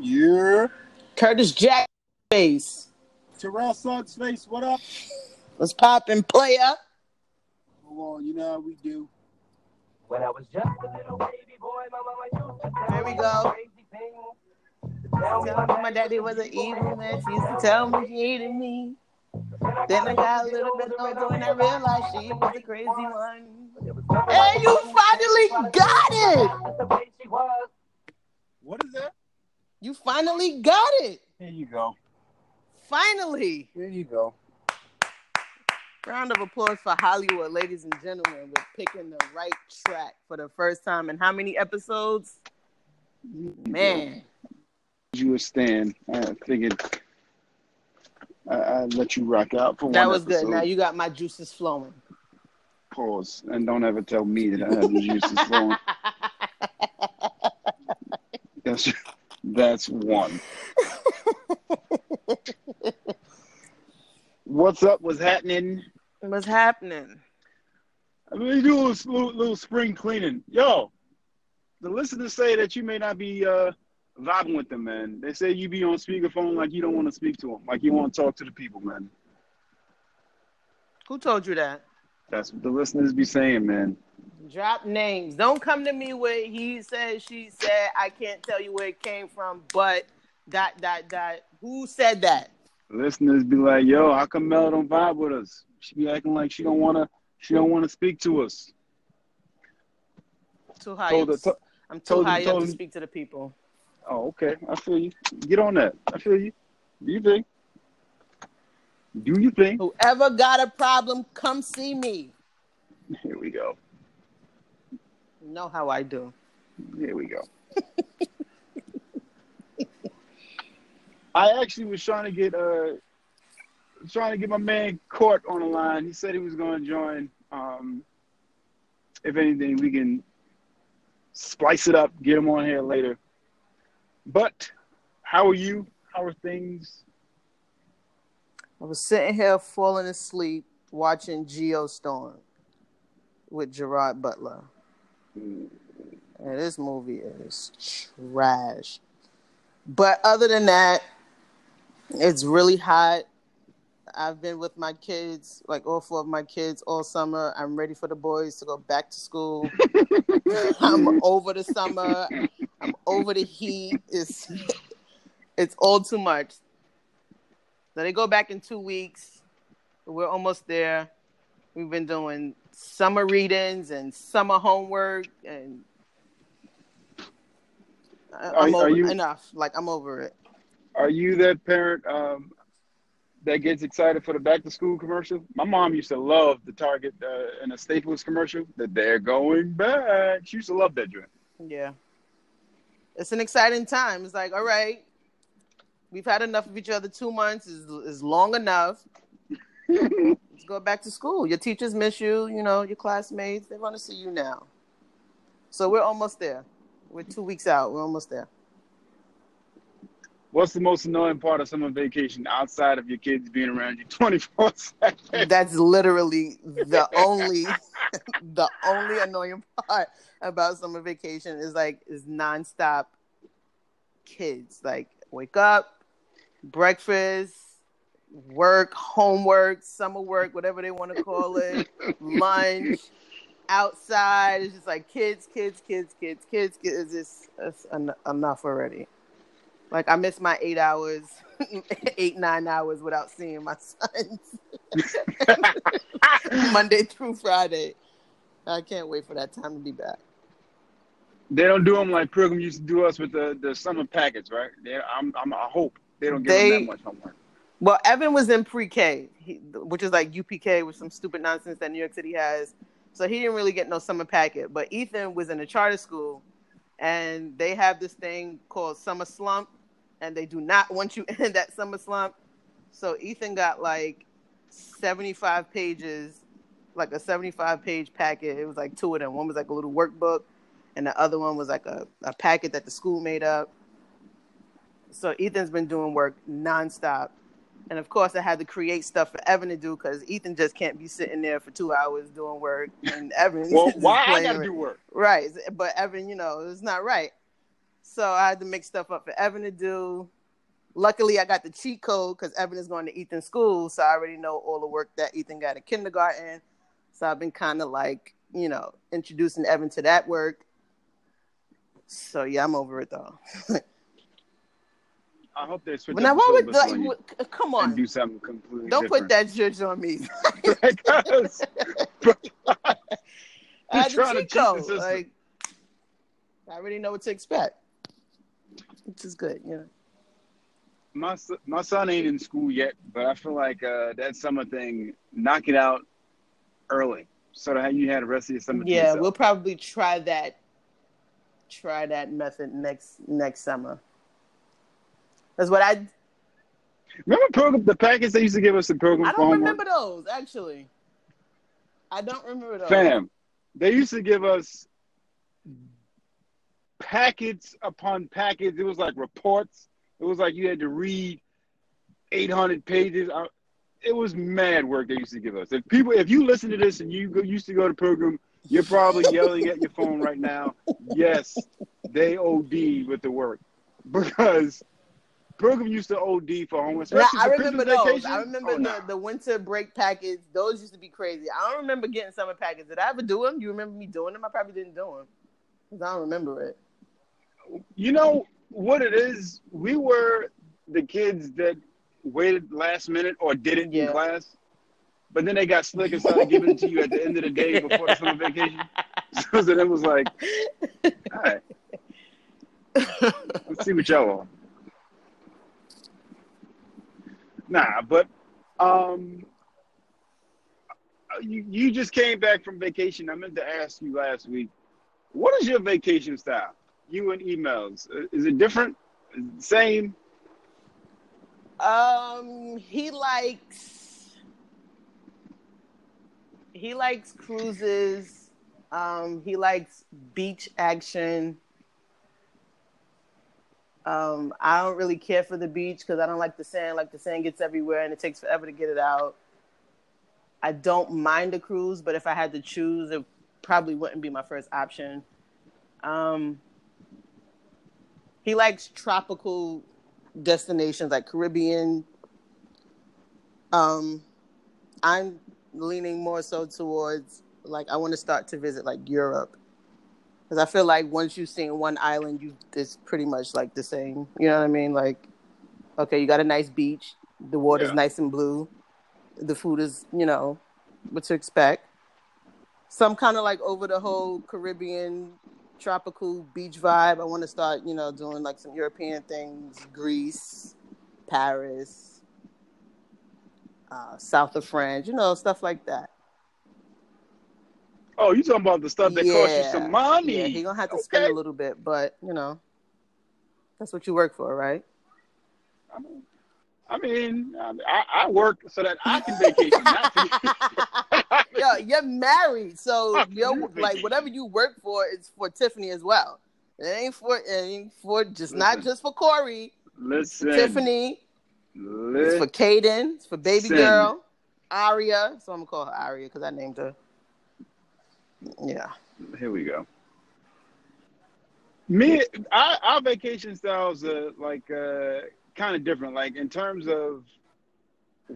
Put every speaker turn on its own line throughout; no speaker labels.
Yeah.
Curtis Jack face.
Terrell Suggs face, what up?
What's popping, player?
Hold on, you know how we do.
When I was just a little baby boy, my mama used to tell
There we
me
go.
crazy things. Tell me
my daddy was an evil man. She used to tell me he hated me. Then I got a little bit older and I realized she was a crazy one. Hey, you finally got it!
the way she was.
What is that?
You finally got it!
Here you go.
Finally!
Here you go.
Round of applause for Hollywood, ladies and gentlemen. We're picking the right track for the first time in how many episodes? Man.
You would stand. I figured I, I'd let you rock out for one.
That was good. Now you got my juices flowing.
Pause. And don't ever tell me that I have the juices flowing. That's, that's one. What's up? What's happening?
What's happening?
I mean, you do a little, little, little spring cleaning. Yo, the listeners say that you may not be uh, vibing with them, man. They say you be on speakerphone like you don't want to speak to them, like you want to talk to the people, man.
Who told you that?
That's what the listeners be saying, man.
Drop names. Don't come to me with he said, she said. I can't tell you where it came from, but dot dot dot. Who said that?
Listeners be like, "Yo, how come Mel don't vibe with us? She be acting like she don't wanna, she don't wanna speak to us."
Too high.
Told her, to-
I'm too high up to speak to the people.
oh, okay, I feel you. Get on that. I feel you. Do you think? Do you think?
Whoever got a problem, come see me.
Here we go.
You know how I do.
Here we go. I actually was trying to get uh trying to get my man Court on the line. He said he was going to join. Um, if anything, we can splice it up, get him on here later. But how are you? How are things?
I was sitting here falling asleep watching Geostorm with Gerard Butler. And this movie is trash. But other than that, it's really hot. I've been with my kids, like all four of my kids, all summer. I'm ready for the boys to go back to school. I'm over the summer. I'm over the heat. It's it's all too much. So they go back in two weeks. We're almost there. We've been doing summer readings and summer homework, and
Are-
I'm
are
over
you-
enough. Like I'm over it.
Are you that parent um, that gets excited for the back to school commercial? My mom used to love the Target uh, and the Staples commercial that they're going back. She used to love that joint.
Yeah, it's an exciting time. It's like, all right, we've had enough of each other. Two months is is long enough. Let's go back to school. Your teachers miss you. You know, your classmates. They want to see you now. So we're almost there. We're two weeks out. We're almost there.
What's the most annoying part of summer vacation outside of your kids being around you 24 7?
That's literally the only the only annoying part about summer vacation is like is nonstop kids. Like wake up, breakfast, work, homework, summer work, whatever they want to call it, lunch, outside. It's just like kids, kids, kids, kids, kids. kids. It's just en- enough already. Like I miss my eight hours, eight nine hours without seeing my sons. Monday through Friday. I can't wait for that time to be back.
They don't do them like Pilgrim used to do us with the, the summer packets, right? They, I'm, I'm, I hope they don't give
They-
them that much homework.
Well, Evan was in pre-K, he, which is like UPK, with some stupid nonsense that New York City has. So he didn't really get no summer packet. But Ethan was in a charter school, and they have this thing called summer slump, and they do not want you in that summer slump. So Ethan got like 75 pages, like a 75 page packet. It was like two of them. One was like a little workbook, and the other one was like a, a packet that the school made up. So Ethan's been doing work nonstop. And of course, I had to create stuff for Evan to do because Ethan just can't be sitting there for two hours doing work. And Evan,
Well, why I
playing
got to do work?
right? But Evan, you know, it's not right. So I had to make stuff up for Evan to do. Luckily, I got the cheat code because Evan is going to Ethan's school, so I already know all the work that Ethan got at kindergarten. So I've been kind of like, you know, introducing Evan to that work. So yeah, I'm over it though.
I hope they switch
now, why
the
would like,
you
come on?
do something completely
Don't put that judge on me.
Because-
I had the
trying to
cheat
the.
Like, I already know what to expect, which is good. You know.
my my son ain't in school yet, but I feel like uh, that summer thing, knock it out early, so that you had the rest of your summer.
Yeah, we'll probably try that. Try that method next next summer. That's what I.
remember program the packets they used to give us the program
I don't
homework?
remember those actually. I don't remember those.
Fam, they used to give us packets upon packets. It was like reports. It was like you had to read 800 pages. It was mad work they used to give us. If people, if you listen to this and you go, used to go to program, you're probably yelling at your phone right now. Yes, they OD with the work because program used to OD for homework.
Now, I remember
Christmas
those.
vacation.
I remember
Oh,
the,
nah.
the winter break packets. Those used to be crazy. I don't remember getting summer packets. Did I ever do them? You remember me doing them? I probably didn't do them because I don't remember it.
You know what it is? We were the kids that waited last minute or did it
Yeah.
in class, but then they got slick and started giving it to you at the end of the day before the summer vacation. So then it was like, all right, let's see what y'all. Nah, but um, you you just came back from vacation. I meant to ask you last week. What is your vacation style? You and emails. Uh, Is it different? Same?
Um, he likes he likes cruises. Um, he likes beach action. Um, I don't really care for the beach because I don't like the sand. Like the sand gets everywhere and it takes forever to get it out. I don't mind a cruise, but if I had to choose, it probably wouldn't be my first option. Um, he likes tropical destinations like Caribbean. Um, I'm leaning more so towards like I want to start to visit like Europe because I feel like once you've seen one island, you it's pretty much like the same. You know what I mean? Like, okay, you got a nice beach, the water's
Yeah.
nice and blue, the food is you know what to expect. So I'm kind of like over the whole Caribbean tropical beach vibe. I want to start, you know, doing like some European things, Greece, Paris, uh, south of France, you know, stuff like that.
Oh, you talking about the stuff that cost you some money?
Yeah, he gonna have to spend a little bit, but you know, that's what you work for, right?
I mean, I mean, I, I work so that I can vacation. you.
Yo, you're married, so you're like whatever you work for is for Tiffany as well. It ain't for it ain't for just not just for Corey,
Listen,
Tiffany. It's for
Listen.
Caden. It's for baby
Listen.
girl. Aria. So I'm gonna call her Aria because I named her. Yeah.
Here we go. Me, our, our vacation styles are like uh, kind of different. Like in terms of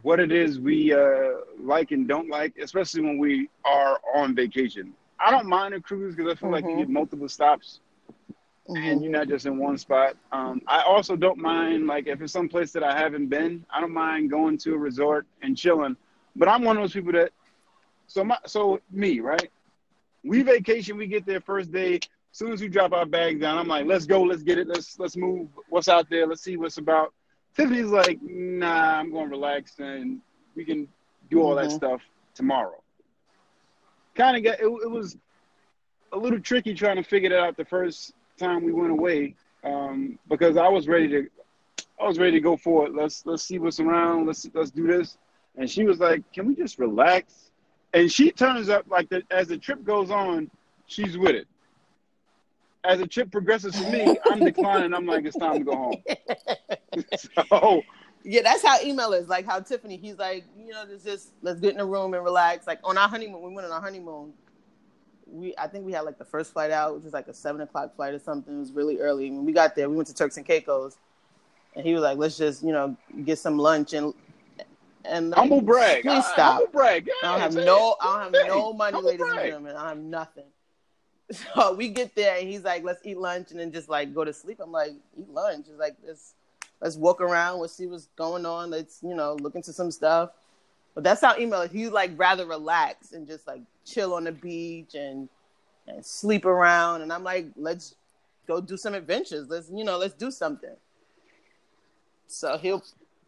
what it is we uh, like and don't like, especially when we are on vacation. I don't mind a cruise because I feel like you
Mhm.
get multiple stops and you're not just in one spot. Um, I also don't mind like if it's some place that I haven't been. I don't mind going to a resort and chilling. But I'm one of those people that. So my so me right. We vacation. We get there first day. As soon as we drop our bags down, I'm like, let's go, let's get it, let's let's move. What's out there? Let's see what's about. Tiffany's like, nah, I'm going to relax and we can do all that
Mhm.
stuff tomorrow. Kind of get it, it was a little tricky trying to figure that out the first time we went away um, because I was ready to I was ready to go for it. Let's let's see what's around. Let's let's do this. And she was like, "Can we just relax?" And she turns up like the, as the trip goes on, she's with it. As the trip progresses for me, I'm declining. I'm like, it's time to go home. so
Yeah, that's how email is. Like how Tiffany, he's like, you know, this just let's get in the room and relax. Like on our honeymoon, we went on our honeymoon. we I think we had like the first flight out, which was like a seven o'clock flight or something. It was really early. When we got there, we went to Turks and Caicos, and he was like, "Let's just you know get some lunch and and like,
Humble brag.
Please
Uh,
stop.
Humble brag.
I don't have no. I don't have no money,
Humble
ladies and gentlemen. I have nothing. So we get there and he's like, "Let's eat lunch and then just like go to sleep." I'm like, "Eat lunch?" He's like, "Let's let's walk around. Let's see what's going on. Let's you know look into some stuff." But that's how email. He's like rather relax and just like chill on the beach and and sleep around. And I'm like, "Let's go do some adventures. Let's you know let's do something." So he'll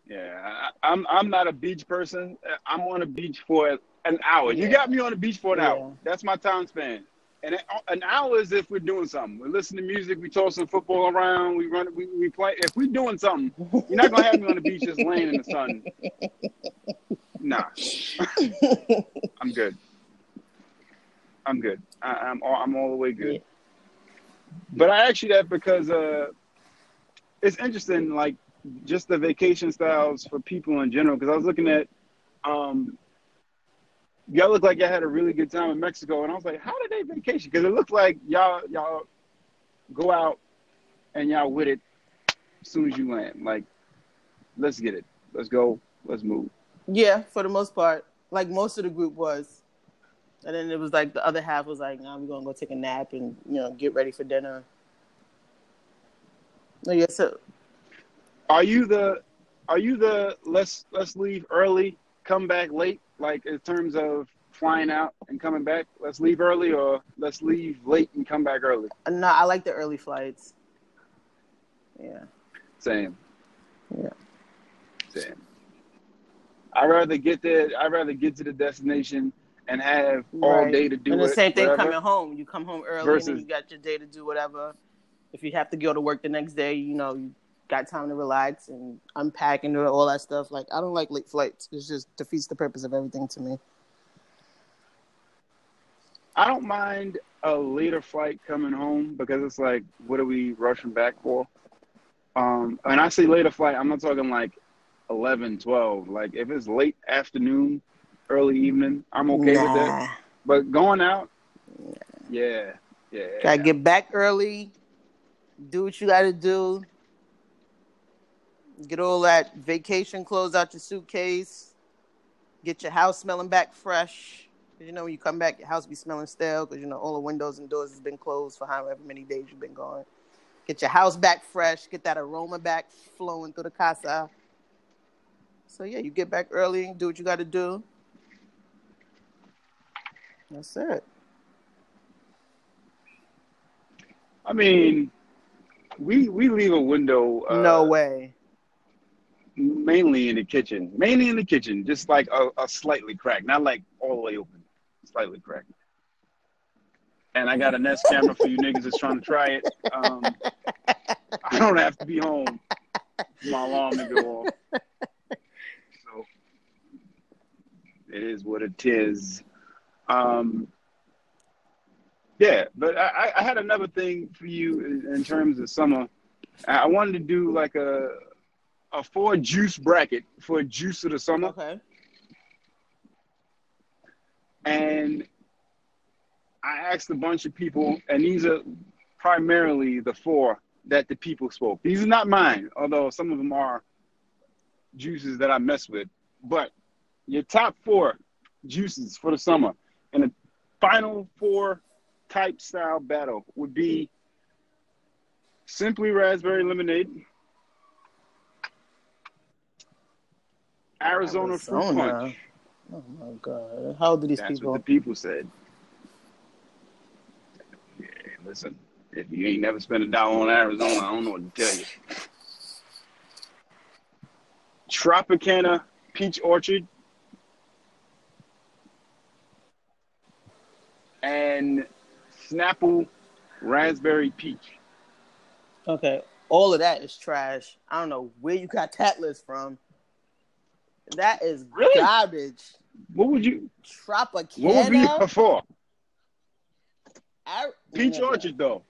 Yeah, I, I'm I'm not a beach person. I'm on a beach for an hour. You got me on the beach for an
Yeah.
hour. That's my time span. And an- an hour is if we're doing something. We listen to music. We toss some football around. We run. We, we play. If we're doing something, you're not gonna have me on the beach just laying in the sun. Nah, I'm good. I'm good. I, I'm all, I'm all the way good.
Yeah.
But I asked you that because uh, it's interesting, like just the vacation styles for people in general. Because I was looking at, um, y'all look like y'all had a really good time in Mexico, and I was like, how did they vacation? Because it looked like y'all y'all go out and y'all with it as soon as you land. Like, let's get it, let's go, let's move.
Yeah, for the most part. Like most of the group was. And then it was like the other half was like, nah, we're gonna go take a nap and, you know, get ready for dinner. Oh, yeah, so
Are you the are you the let's let's leave early, come back late, like in terms of flying out and coming back? Let's leave early or let's leave late and come back early.
no, I like the early flights. Yeah.
Same.
Yeah.
Same. I'd rather get there I'd rather get to the destination and have all
Right.
day to do
and the
it.
same thing
whatever.
coming home. You come home early and
Versus-
then you got your day to do whatever. If you have to go to work the next day, you know, you got time to relax and unpack and do all that stuff. Like I don't like late flights. It just defeats the purpose of everything to me.
I don't mind a later flight coming home because it's like, what are we rushing back for? Um, and I say later flight, I'm not talking like 11, 12. Like if it's late afternoon, early evening, I'm okay with that. But going out, yeah, yeah.
Gotta get back early, do what you gotta do, get all that vacation clothes out your suitcase, get your house smelling back fresh. Cause you know when you come back, your house be smelling stale because you know all the windows and doors has been closed for however many days you've been gone. Get your house back fresh, get that aroma back flowing through the casa. So yeah, you get back early, and do what you gotta do. That's it.
I mean, we we leave a window. Uh,
no way.
Mainly in the kitchen, mainly in the kitchen, just like a, a slightly cracked, not like all the way open, slightly cracked. And I got a Nest camera for you niggas that's trying to try it. Um, I don't have to be home my alarm to go off. So it is what it is. Um, yeah, but I, I- had another thing for you in, terms of summer. I wanted to do like a a four juice bracket for juice of the summer,
Okay.
and I asked a bunch of people, and these are primarily the four that the people spoke. These are not mine, although some of them are juices that I mess with. But your top four juices for the summer and the final four type style battle would be simply raspberry lemonade, Arizona, fruit punch.
Oh my god! How do these
That's
people?
what the people said. Yeah, listen, if you ain't never spent a dollar on Arizona, I don't know what to tell you. Tropicana Peach Orchard and Snapple Raspberry Peach.
Okay, all of that is trash. I don't know where you got that list from. That is
Really?
garbage.
What would you?
Tropicana.
What would be four?
I,
Peach
nigga,
Orchard though.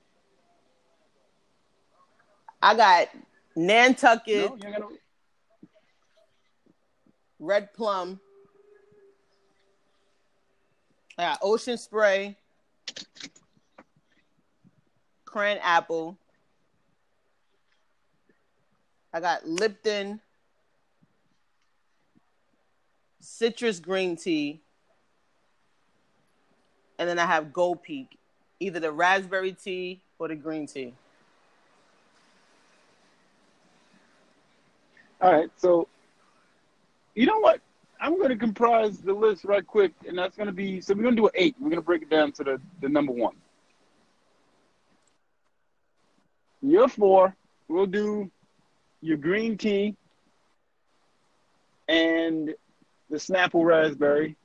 I got Nantucket,
No, you ain't got no-
Red Plum. I got Ocean Spray. cran apple. I got Lipton citrus green tea. And then I have Gold Peak, either the raspberry tea or the green tea.
All right, so you know what? I'm going to comprise the list right quick, and that's going to be so we're going to do an eight. We're going to break it down to the, the number one. Your four, we'll do your green tea and the Snapple raspberry.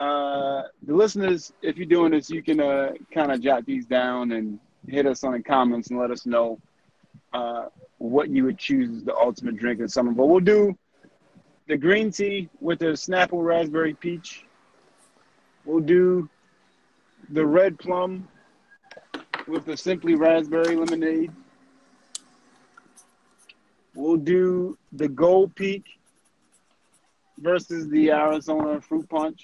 Uh, the listeners, if you're doing this, you can uh, kind of jot these down and hit us on the comments and let us know uh, what you would choose as the ultimate drink in summer. But we'll do the green tea with the Snapple raspberry peach. We'll do the red plum with the simply raspberry lemonade. We'll do the Gold Peak versus the Arizona fruit punch.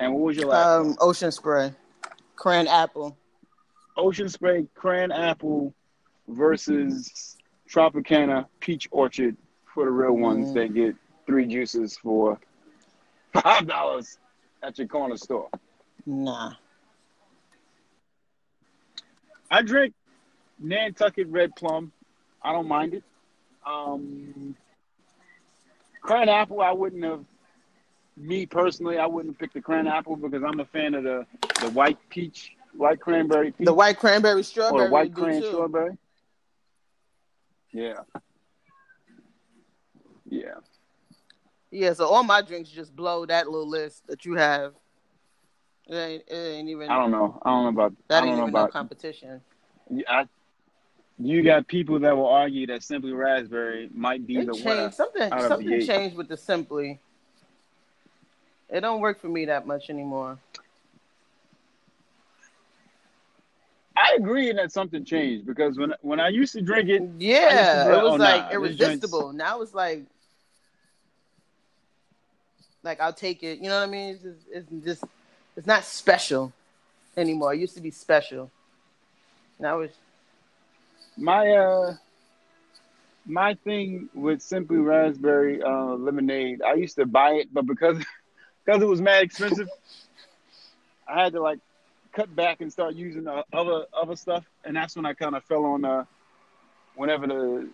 And what was your last?
Um, ocean spray, cran apple.
Ocean Spray Cran Apple versus Tropicana Peach Orchard for the real ones
Mm.
that get three juices for five dollars at your corner store.
Nah.
I drink Nantucket Red Plum. I don't mind it. Um, cran apple, I wouldn't have. Me personally, I wouldn't pick the cran apple because I'm a fan of the the white peach, white cranberry peach,
The white cranberry
or
strawberry.
the white cran
too.
strawberry. Yeah. Yeah.
Yeah, so all my drinks just blow that little list that you have. It ain't, it ain't even
I don't know. I don't know about.
that
I
ain't
don't know
even no
about.
competition.
I, you got people that will argue that simply raspberry might be
It
the winner.
changed something.
out of the
Something
eight.
changed with the simply. It don't work for me that much anymore.
I agree that something changed because when when I used to drink it,
Yeah,
be
it was
oh,
like
nah, this
irresistible. Now it's like, like I'll take it. You know what I mean? It's just, it's just, it's not special anymore. It used to be special. Now it's
my uh my thing with simply raspberry uh, lemonade, I used to buy it, but because because it was mad expensive, I had to like cut back and start using uh, other other stuff, and that's when I kind of fell on uh whenever the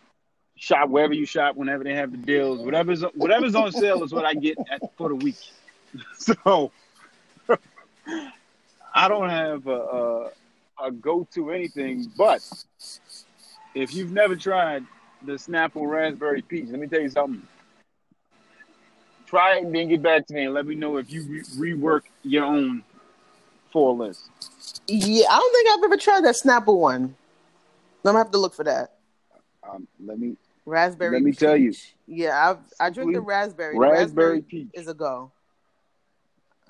shop wherever you shop, whenever they have the deals, whatever's whatever's on sale is what I get at, for the week. So I don't have a, a, a go to anything, but if you've never tried the Snapple Raspberry Peach, let me tell you something. Try it and then get back to me and let me know if you re- rework your own four list.
yeah. I don't think I've ever tried that Snapple one. I'm gonna have to look for that
Um, let me
raspberry.
Let me tell you.
Yeah, I've I drink the raspberry. The
raspberry peach.
is a go.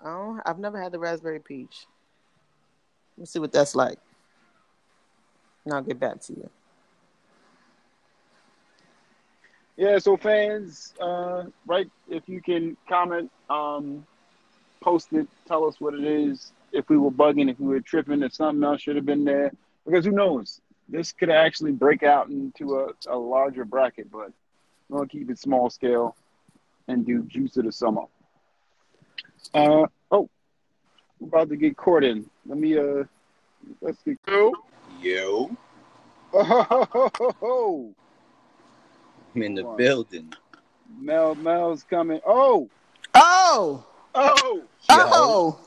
Oh, I've never had the raspberry peach. Let's see what that's like. And I'll get back to you.
Yeah, so fans, uh, right? If you can comment, um, post it, tell us what it is. If we were bugging, if we were tripping, if something else should have been there, because who knows? This could actually break out into a, a larger bracket, but we're gonna keep it small scale and do juice of the summer. Uh oh, we're about to get court in. Let me uh, let's get go.
Yo,
Oh,
I'm in the
Wow.
building.
Mel, Mel's coming. Oh,
Oh,
oh.
Yo,
oh,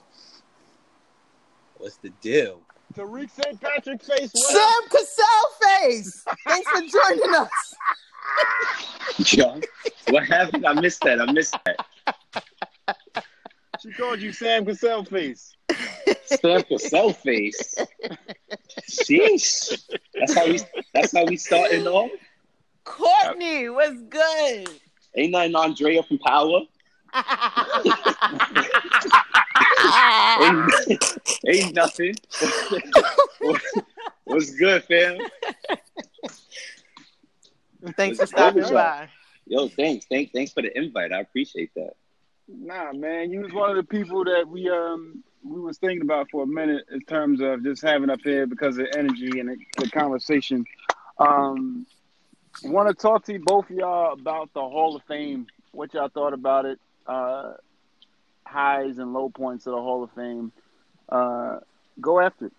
what's the deal?
Tariq St. Patrick face. What
Sam
up?
Cassell face. Thanks for joining us.
Yo, what happened? I missed that. I missed that.
She called you Sam Cassell face.
Sam yourself face. Sheesh. That's how we. That's how we starting off.
Courtney was good.
Ain't nothing Andrea from Power. Ain't, ain't nothing. What's good, fam?
Thanks for stopping by.
Yo, thanks, thanks, thanks for the invite. I appreciate that.
Nah, man, you was one of the people that we um we was thinking about for a minute in terms of just having up here because of energy and the, the conversation. Um, want to talk to you, both of y'all about the Hall of Fame. What y'all thought about it? Uh, highs and low points of the Hall of Fame. Uh, go after it.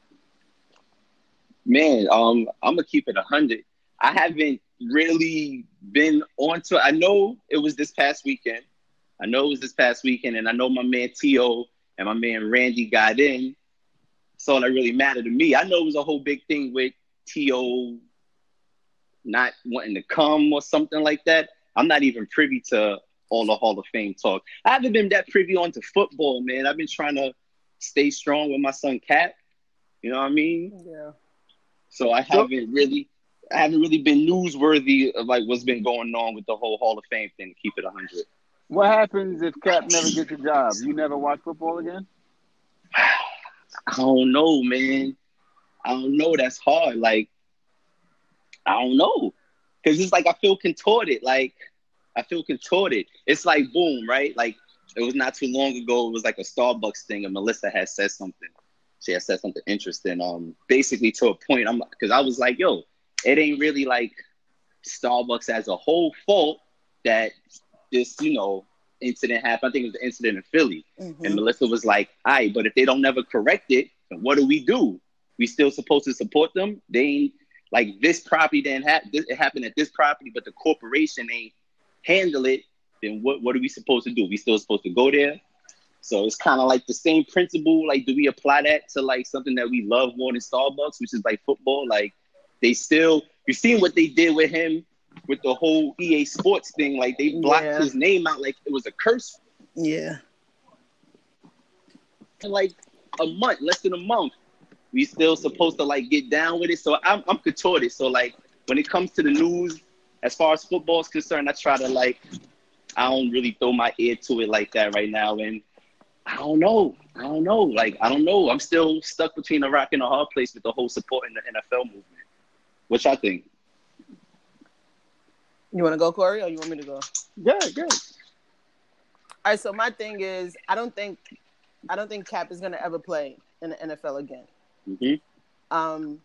Man, um, I'm gonna keep it hundred. I haven't really been onto. I know it was this past weekend. I know it was this past weekend, and I know my man T.O. and my man Randy got in. So that really mattered to me. I know it was a whole big thing with T.O. not wanting to come or something like that. I'm not even privy to all the Hall of Fame talk. I haven't been that privy onto football, man. I've been trying to stay strong with my son Cap. You know what I mean?
Yeah.
So I haven't really, I haven't really been newsworthy of like what's been going on with the whole Hall of Fame thing. Keep it hundred.
What happens if Cap never gets a job? You never watch football again?
I don't know, man. I don't know. That's hard. Like, I don't know, because it's like I feel contorted. Like, I feel contorted. It's like boom, right? Like it was not too long ago. It was like a Starbucks thing, and Melissa had said something. She had said something interesting. Um, basically to a point. I'm because I was like, yo, it ain't really like Starbucks as a whole fault that this, you know, incident happened. I think it was the incident in Philly.
Mhm.
And Melissa was like, all right, but if they don't never correct it, then what do we do? We still supposed to support them? They ain't like this property didn't happen. It happened at this property, but the corporation ain't handle it. Then what what are we supposed to do? We still supposed to go there? So it's kind of like the same principle. Like, do we apply that to like something that we love more than Starbucks, which is like football? Like, they still you seen what they did with him with the whole EA Sports thing. Like, they blocked
Yeah.
his name out like it was a curse
Yeah.
in like a month, less than a month. We still supposed to like get down with it. So I'm I'm contorted. So like when it comes to the news, as far as football is concerned, I try to like I don't really throw my ear to it like that right now. And I don't know. I don't know. Like I don't know. I'm still stuck between a rock and a hard place with the whole supporting the NFL movement. Which I think.
You want to go, Corey, or you want me to go?
Yeah, good.
All right. So my thing is, I don't think, I don't think Cap is gonna ever play in the NFL again.
Hmm
Um,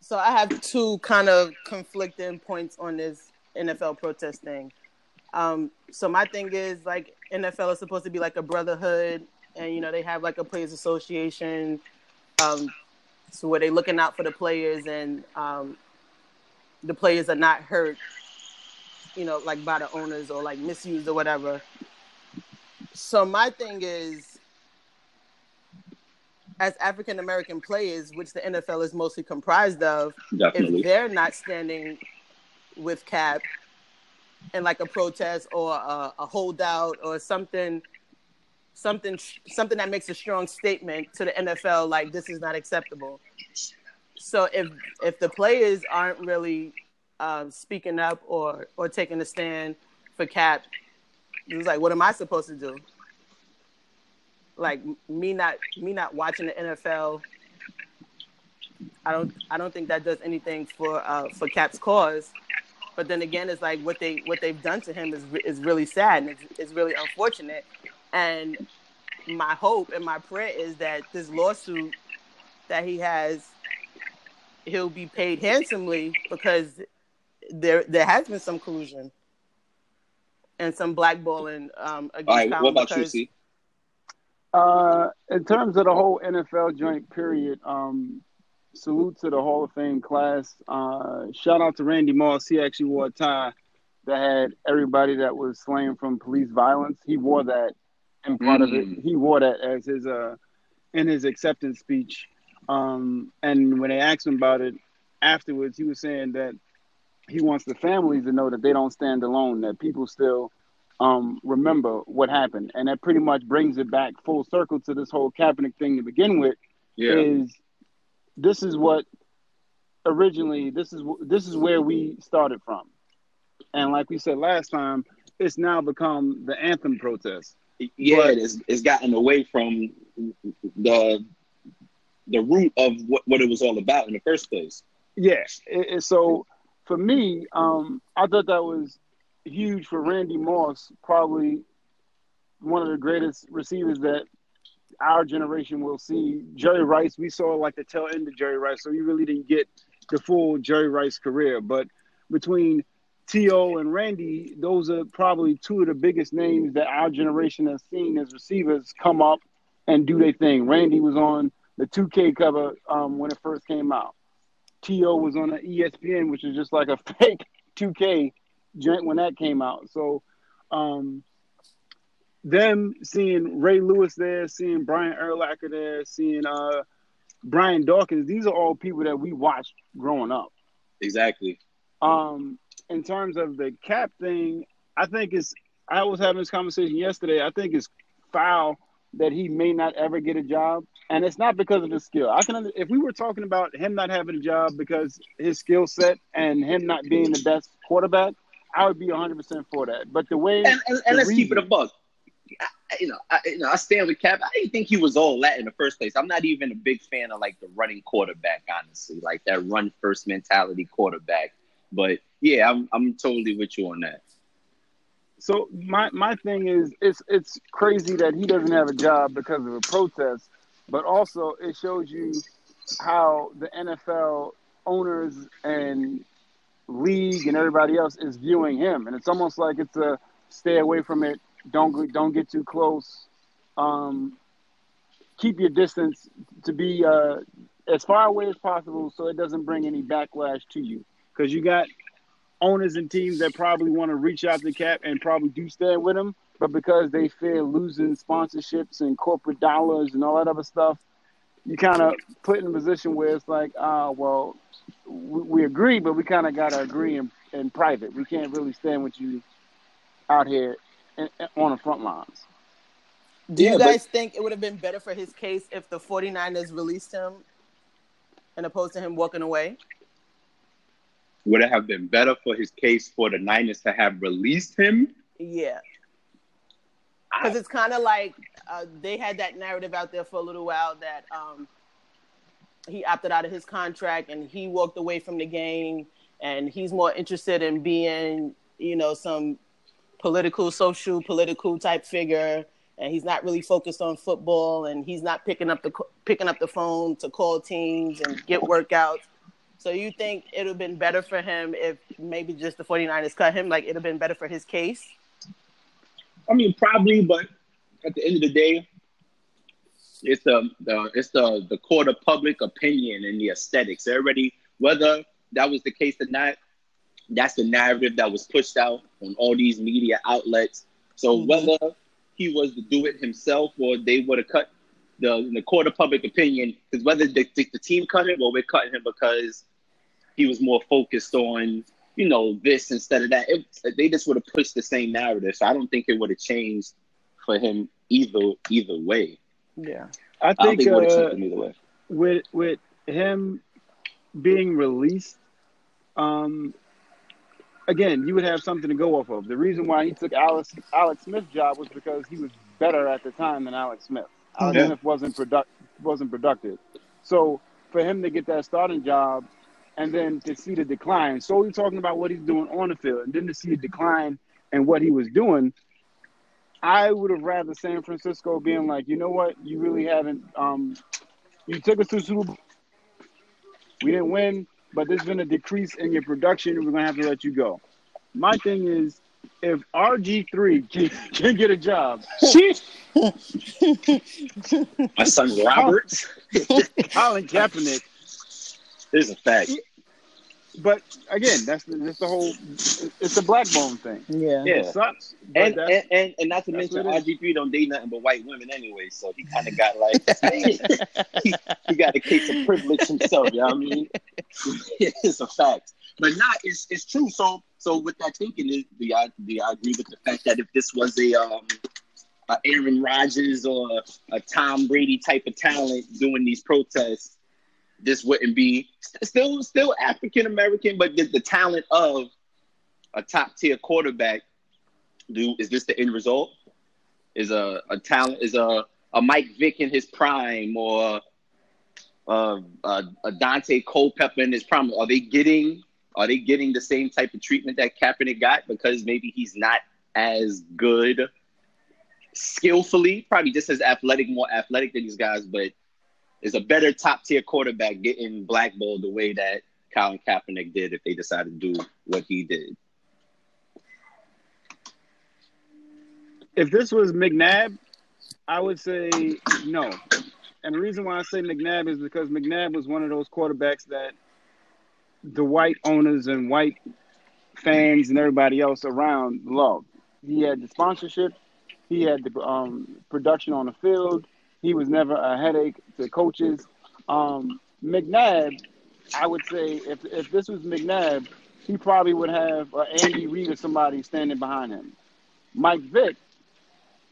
so I have two kind of conflicting points on this NFL protest thing. Um, so my thing is like NFL is supposed to be like a brotherhood, and you know they have like a players association, um, so where they looking out for the players and um, the players are not hurt, you know, like by the owners or like misused or whatever. So my thing is, as African American players, which the NFL is mostly comprised of,
Definitely.
if they're not standing with Cap in like a protest or a, a holdout or something, something, something that makes a strong statement to the NFL, like this is not acceptable. So if if the players aren't really um, speaking up or or taking a stand for Cap, it's like, what am I supposed to do? Like me not me not watching the NFL I don't I don't think that does anything for uh, for Cap's cause. But then again, it's like what they what they've done to him is is really sad and it's, it's really unfortunate. And my hope and my prayer is that this lawsuit that he has, he'll be paid handsomely because there there has been some collusion and some blackballing um, against
All right. What about you, C?
Uh, in terms of the whole NFL joint period, um, salute to the Hall of Fame class. Uh, shout out to Randy Moss. He actually wore a tie that had everybody that was slain from police violence. He wore that in part of it.
Mm.
He wore that as his uh in his acceptance speech. Um, and when they asked him about it afterwards, he was saying that he wants the families to know that they don't stand alone. That people still um, remember what happened, and that pretty much brings it back full circle to this whole Kaepernick thing to begin with.
Yeah.
Is this is what originally this is this is where we started from, and like we said last time, it's now become the anthem protest.
yeah,
But-
it's, it's gotten away from the the root of what, what it was all about in the first place.
Yeah, it, it- so for me, um, I thought that was huge for Randy Moss, probably one of the greatest receivers that our generation will see. Jerry Rice, we saw like the tail end of Jerry Rice, so we really didn't get the full Jerry Rice career. But between T.O. and Randy, those are probably two of the biggest names that our generation has seen as receivers come up and do their thing. Randy was on the 2K cover um, when it first came out. T.O. was on the ESPN, which is just like a fake 2K joint when that came out. So, um, them seeing Ray Lewis there, seeing Brian Urlacher there, seeing uh, Brian Dawkins, these are all people that we watched growing up.
Exactly.
Um, in terms of the cap thing, I think it's. I was having this conversation yesterday. I think it's foul that he may not ever get a job, and it's not because of his skill. I can, if we were talking about him not having a job because his skill set and him not being the best quarterback, I would be 100 percent for that. But the way
And, and, and let's keep it a
reason-
buck. I, you know, I, you know, I stand with Cap. I didn't think he was all that in the first place. I'm not even a big fan of like the running quarterback, honestly, like that run first mentality quarterback. But yeah, I'm I'm totally with you on that.
So my my thing is it's it's crazy that he doesn't have a job because of a protest, but also it shows you how the NFL owners and league and everybody else is viewing him, and it's almost like it's a stay away from it, don't don't get too close, um, keep your distance to be uh, as far away as possible so it doesn't bring any backlash to you, because you got owners and teams that probably want to reach out to Cap and probably do stand with him, but because they fear losing sponsorships and corporate dollars and all that other stuff, you kind of put in a position where it's like, ah, well, we, we agree, but we kind of got to agree in, in private. We can't really stand with you out here in, in- on the front lines.
Do
Yeah,
you
but-
guys think it would have been better for his case if the 49ers released him and opposed to him walking away?
Would it have been better for his case for the Niners to have released him?
Yeah. Because it's kind of like uh, they had that narrative out there for a little while that um, he opted out of his contract and he walked away from the game and he's more interested in being, you know, some political, social, political type figure. And he's not really focused on football, and he's not picking up the picking up the phone to call teams and get workouts. So you think it would have been better for him if maybe just the 49ers cut him? Like it would have been better for his case?
I mean, probably, but at the end of the day, it's the, the it's the the court of public opinion and the aesthetics. Everybody, whether that was the case or not, that's the narrative that was pushed out on all these media outlets. So
Mhm.
whether he was to do it himself or they would have cut the the court of public opinion, because whether the, the, the team cut him or we're cutting him because he was more focused on you know this instead of that. It, they just would have pushed the same narrative. So I don't think it would have changed for him either either way.
Yeah.
I
I
think
think it would have
uh,
changed him either way.
with with him being released, um, again, you would have something to go off of. The reason why he took Alex Alex Smith's job was because he was better at the time than Alex Smith. Alex
Yeah.
Smith wasn't product wasn't productive. So for him to get that starting job and then to see the decline, solely talking about what he's doing on the field, and then to see a decline and what he was doing, I would have rather San Francisco being like, you know what, you really haven't. Um, you took us to Super Bowl. We didn't win, but there's been a decrease in your production, and we're gonna have to let you go. My thing is, if RG three can, can get a job,
My son Roberts
Colin Kaepernick.
Is a fact.
But again, that's the, that's the whole. It's a black bone thing.
Yeah.
Yeah.
It sucks.
And, and, and and not to mention
what
RG3 don't date nothing but white women anyway, so he kind of got like he, he got a case of privilege himself. You know what I mean? it's a fact, but not it's it's true. So so with that thinking, is the I the I agree with the fact that if this was a um a Aaron Rodgers or a Tom Brady type of talent doing these protests, this wouldn't be still still African American, but the, the talent of a top tier quarterback. Do is this the end result? Is a, a talent is a a Mike Vick in his prime or uh, a, Daunte Culpepper in his prime? Are they getting are they getting the same type of treatment that Kaepernick got because maybe he's not as good skillfully, probably just as athletic, more athletic than these guys, but is a better top tier quarterback getting blackballed the way that Colin Kaepernick did if they decided to do what he did.
If this was McNabb, I would say no. And the reason why I say McNabb is because McNabb was one of those quarterbacks that the white owners and white fans and everybody else around loved. He had the sponsorship, he had the um, production on the field. He was never a headache to coaches. Um, McNabb, I would say, if if this was McNabb, he probably would have uh, Andy Reid or somebody standing behind him. Mike Vick,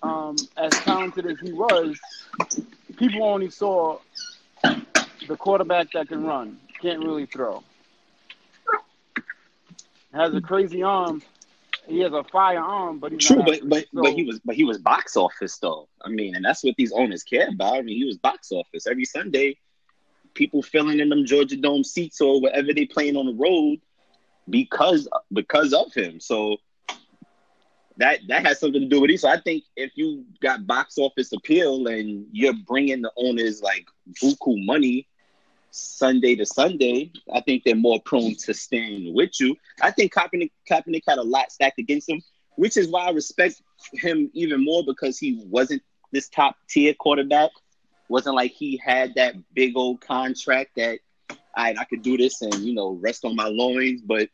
um, as talented as he was, people only saw the quarterback that can run, can't really throw. Has a crazy arm. He has a firearm, but he's
True, but but
So-
but he was but he was box office though. I mean, and that's what these owners care about. I mean, he was box office every Sunday. People filling in them Georgia Dome seats or wherever they playing on the road because because of him. So that that has something to do with it. So I think if you got box office appeal and you're bringing the owners like buku money Sunday to Sunday, I think they're more prone to staying with you. I think Kaepernick, Kaepernick had a lot stacked against him, which is why I respect him even more because he wasn't this top tier quarterback. Wasn't like he had that big old contract that right, I could do this and you know rest on my loins, but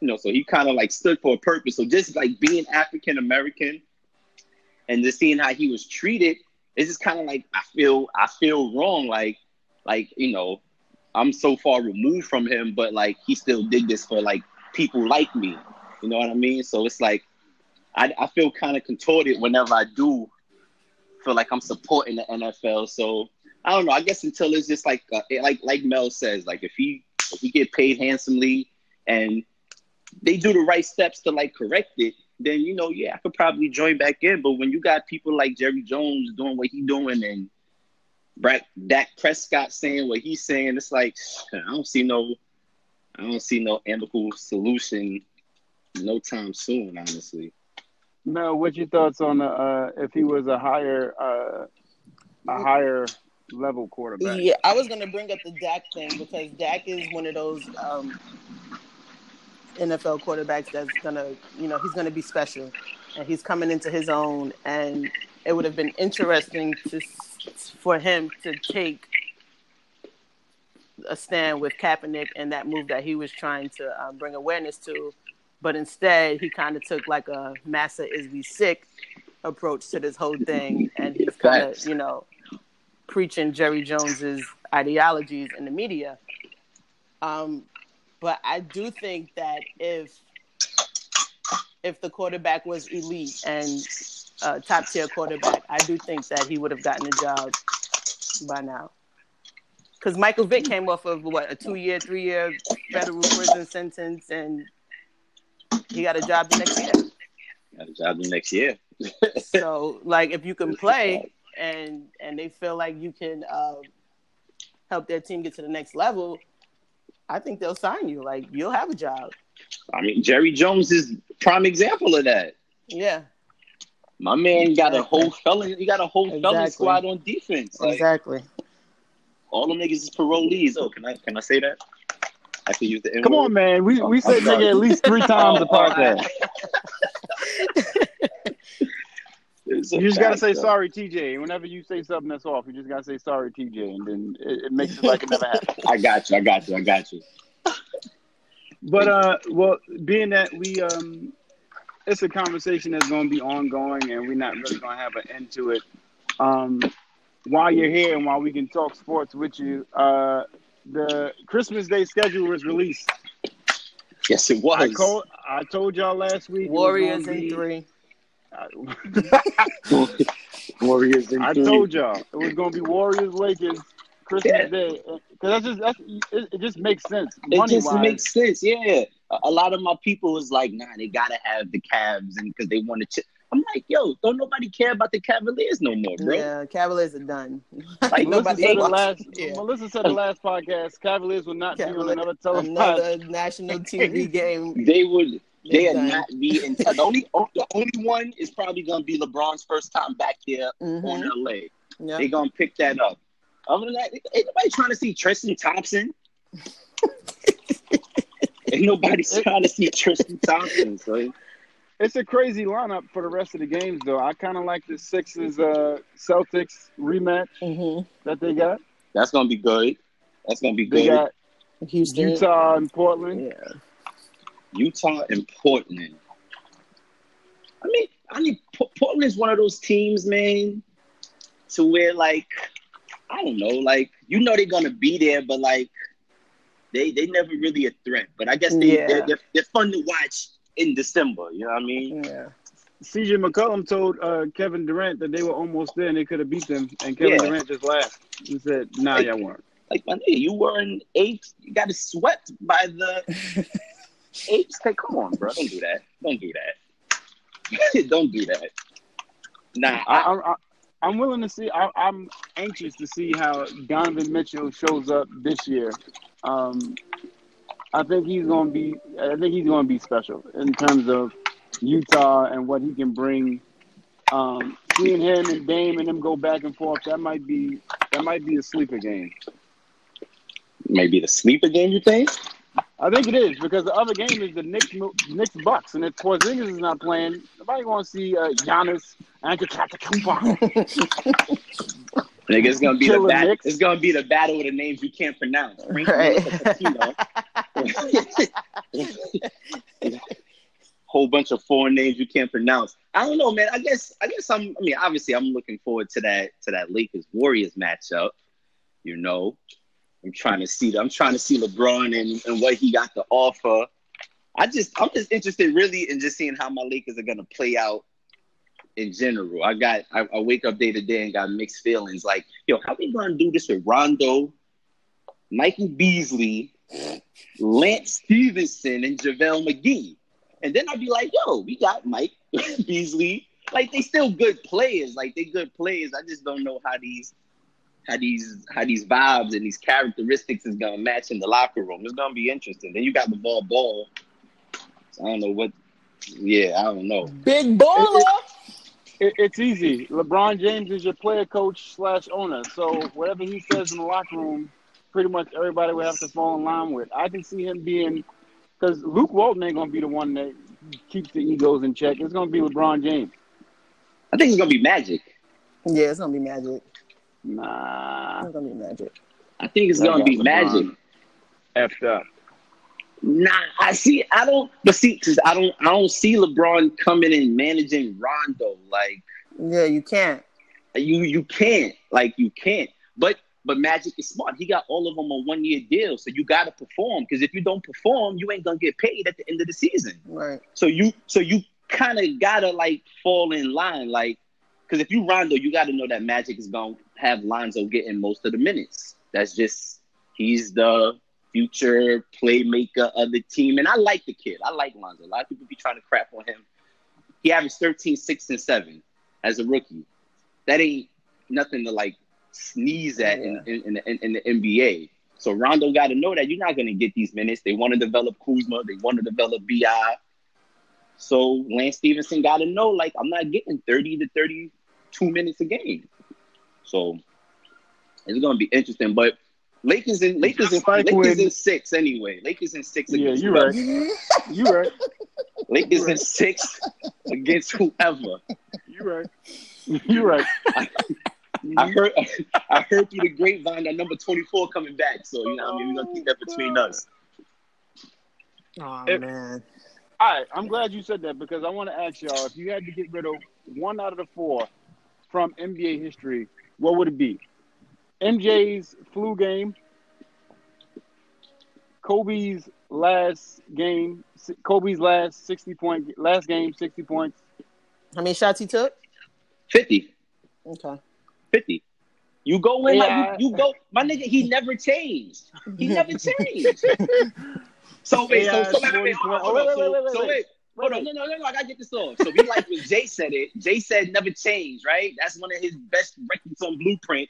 you know, so he kind of like stood for a purpose. So just like being African American and just seeing how he was treated, it's just kind of like I feel I feel wrong. Like like you know, I'm so far removed from him, but like he still did this for like people like me. You know what I mean? So it's like I, I feel kind of contorted whenever I do feel like I'm supporting the NFL. So I don't know. I guess until it's just like uh, like like Mel says, like if he if he get paid handsomely and they do the right steps to like correct it, then you know, yeah, I could probably join back in. But when you got people like Jerry Jones doing what he doing and Brad, Dak Prescott saying what he's saying, it's like I don't see no, I don't see no amicable solution, no time soon. Honestly,
Mel, what's your thoughts on uh, uh, if he was a higher uh, a higher level quarterback?
Yeah, I was gonna bring up the Dak thing because Dak is one of those um, NFL quarterbacks that's gonna, you know, he's gonna be special, and he's coming into his own. And it would have been interesting to for him to take a stand with Kaepernick and that move that he was trying to um, bring awareness to, but instead he kind of took like a "Massa is we sick" approach to this whole thing, and he's kind of, you know, preaching Jerry Jones's ideologies in the media. Um, but I do think that if if the quarterback was elite and uh, top tier quarterback, I do think that he would have gotten a job by now. Because Michael Vick came off of what a two year, three year federal prison sentence, and he got a job the next year.
got a job the next year.
So, like, if you can play and and they feel like you can uh, help their team get to the next level, I think they'll sign you. Like, you'll have a job.
I mean, Jerry Jones is prime example of that.
Yeah,
My man got a whole felon. He got a whole felon squad on defense. Like,
exactly.
All them niggas is parolees. Oh, can I can I say that? I can use the N
Come on, man. We we said nigga at least three times a podcast. You just gotta say sorry, TJ. Whenever you say something that's off, you just gotta say sorry, TJ, and then it, it makes it like it never happened.
I got you. I got you. I got you.
But uh, well, being that we um, it's a conversation that's going to be ongoing, and we're not really going to have an end to it. Um, while you're here and while we can talk sports with you, uh, the Christmas Day schedule was released.
Yes, it
I,
was.
told I told y'all last week.
Warriors
gonna
in
be-
three.
Warriors in
I
three.
told y'all it was going to be Warriors Lakers Christmas
Yeah.
Day because that's just that's it, it just makes sense
It just
wise.
makes sense. Yeah, a, a lot of my people was like, "Nah, they gotta have the Cavs," and because they want to. Ch-. I'm like, "Yo, don't nobody care about the Cavaliers no more, bro."
Yeah, Cavaliers are done.
Like,
Melissa
Nobody
said the last
yeah.
Melissa said the last podcast Cavaliers will not be on
Cavaliers-
another televised.
Another national TV game.
They would, They
Big
are
time.
not being the only the only one is probably gonna be LeBron's first time back there
Mhm.
on LA.
Yeah.
They gonna pick that up. Other than that, ain't nobody trying to see Tristan Thompson. ain't nobody trying to see Tristan Thompson. So
It's a crazy lineup for the rest of the games, though. I kind of like the Sixers uh, Celtics rematch
hmm
that they got.
that's gonna be good. That's gonna be
They
good.
got
Houston.
Utah and Portland.
Yeah.
Utah and Portland. I mean, I mean, P- Portland's one of those teams, man, to where like, I don't know, like you know they're gonna be there, but like, they they never really a threat. But I guess they
Yeah.
they're, they're, they're fun to watch in December. You know what I mean?
Yeah.
CJ McCollum told uh, Kevin Durant that they were almost there and they could have beat them, and Kevin
Yeah.
Durant just laughed. He said, "Nah, y'all weren't."
Like, my nigga, you were in eighth. You got swept by the apes. Like, come on, bro, don't do that. Don't do that. don't do that. Nah,
I,
I,
I, I, I'm willing to see. I, I'm anxious to see how Donovan Mitchell shows up this year. Um, I think he's going to be. I think he's going to be special in terms of Utah and what he can bring. Um, seeing him and Dame and them go back and forth, that might be that might be a sleeper game.
maybe the sleeper game. You think?
I think it is because the other game is the Knicks Knicks Bucks, and if Porzingis is not playing, nobody want to see uh, Giannis Antetokounmpo.
Nigga, it's gonna be the
Killer
battle.
Knicks.
It's gonna be the battle of the names you can't pronounce. Frank
Right.
Whole bunch of foreign names you can't pronounce. I don't know, man. I guess I guess I'm I mean, obviously I'm looking forward to that to that Lakers Warriors matchup. You know. I'm trying to see I'm trying to see LeBron and, and what he got to offer. I just I'm just interested really in just seeing how my Lakers are gonna play out in general. I got I, I wake up day to day and got mixed feelings. Like, yo, how we gonna do this with Rondo, Michael Beasley, Lance Stephenson, and JaVale McGee? And then I'd be like, yo, we got Mike Beasley. Like they still good players. Like they good players. I just don't know how these how these how these vibes and these characteristics is gonna match in the locker room. It's gonna be interesting. Then you got the ball ball. So I don't know what yeah, I don't know.
Big baller.
It, it's easy. LeBron James is your player coach slash owner. So whatever he says in the locker room, pretty much everybody will have to fall in line with. I can see him being because Luke Walton ain't gonna be the one that keeps the egos in check. It's gonna be LeBron James.
I think it's gonna be magic.
Yeah, it's gonna be magic.
Nah,
It's gonna be magic.
I think it's
That
gonna be
LeBron
magic.
effed up.
Nah, I see. I don't. But see, cause I don't. I don't see LeBron coming and managing Rondo. Like
Yeah, you can't.
you, you can't. Like you can't. But but Magic is smart. He got all of them on one year deal. So you got to perform. Because if you don't perform, you ain't gonna get paid at the end of the season.
Right.
So you so you kind of gotta like fall in line. Like because if you Rondo, you got to know that Magic is gonna have Lonzo getting most of the minutes. That's just he's the future playmaker of the team. And I like the kid. I like Lonzo. A lot of people be trying to crap on him. He averaged 13, 6, and 7 as a rookie. That ain't nothing to like sneeze at in, in, in, the, in the NBA. So Rondo got to know that you're not going to get these minutes. They want to develop Kuzma. They want to develop BI. So Lance Stephenson got to know, like, I'm not getting 30 to 32 minutes a game. So it's going to be interesting. But Lakers in Lakers in
Just like
Lakers
when-
in six anyway. Lakers in six.
Yeah,
against
you
whoever.
right. You right.
Lakers in six against whoever.
You're right. You're right.
I heard I heard through the grapevine that number 24 coming back. So you know what I mean we're gonna keep that between oh, us.
Oh
If-
man.
All right, I'm glad you said that because I want to ask y'all if you had to get rid of one out of the four from NBA history, what would it be? MJ's flu game, Kobe's last game, Kobe's last 60 point, last game, 60 points.
How many shots he took?
50.
Okay.
50. You go in
Yeah.
like you, you go, my nigga, he never changed. He never changed. so wait, so, so wait, wait, wait, hold
Oh,
hold
wait,
So,
wait, wait,
so
wait.
Wait, hold on, no, no, no, no, I gotta get this off. So we like when Jay said it. Jay said never change, right? That's one of his best records on Blueprint.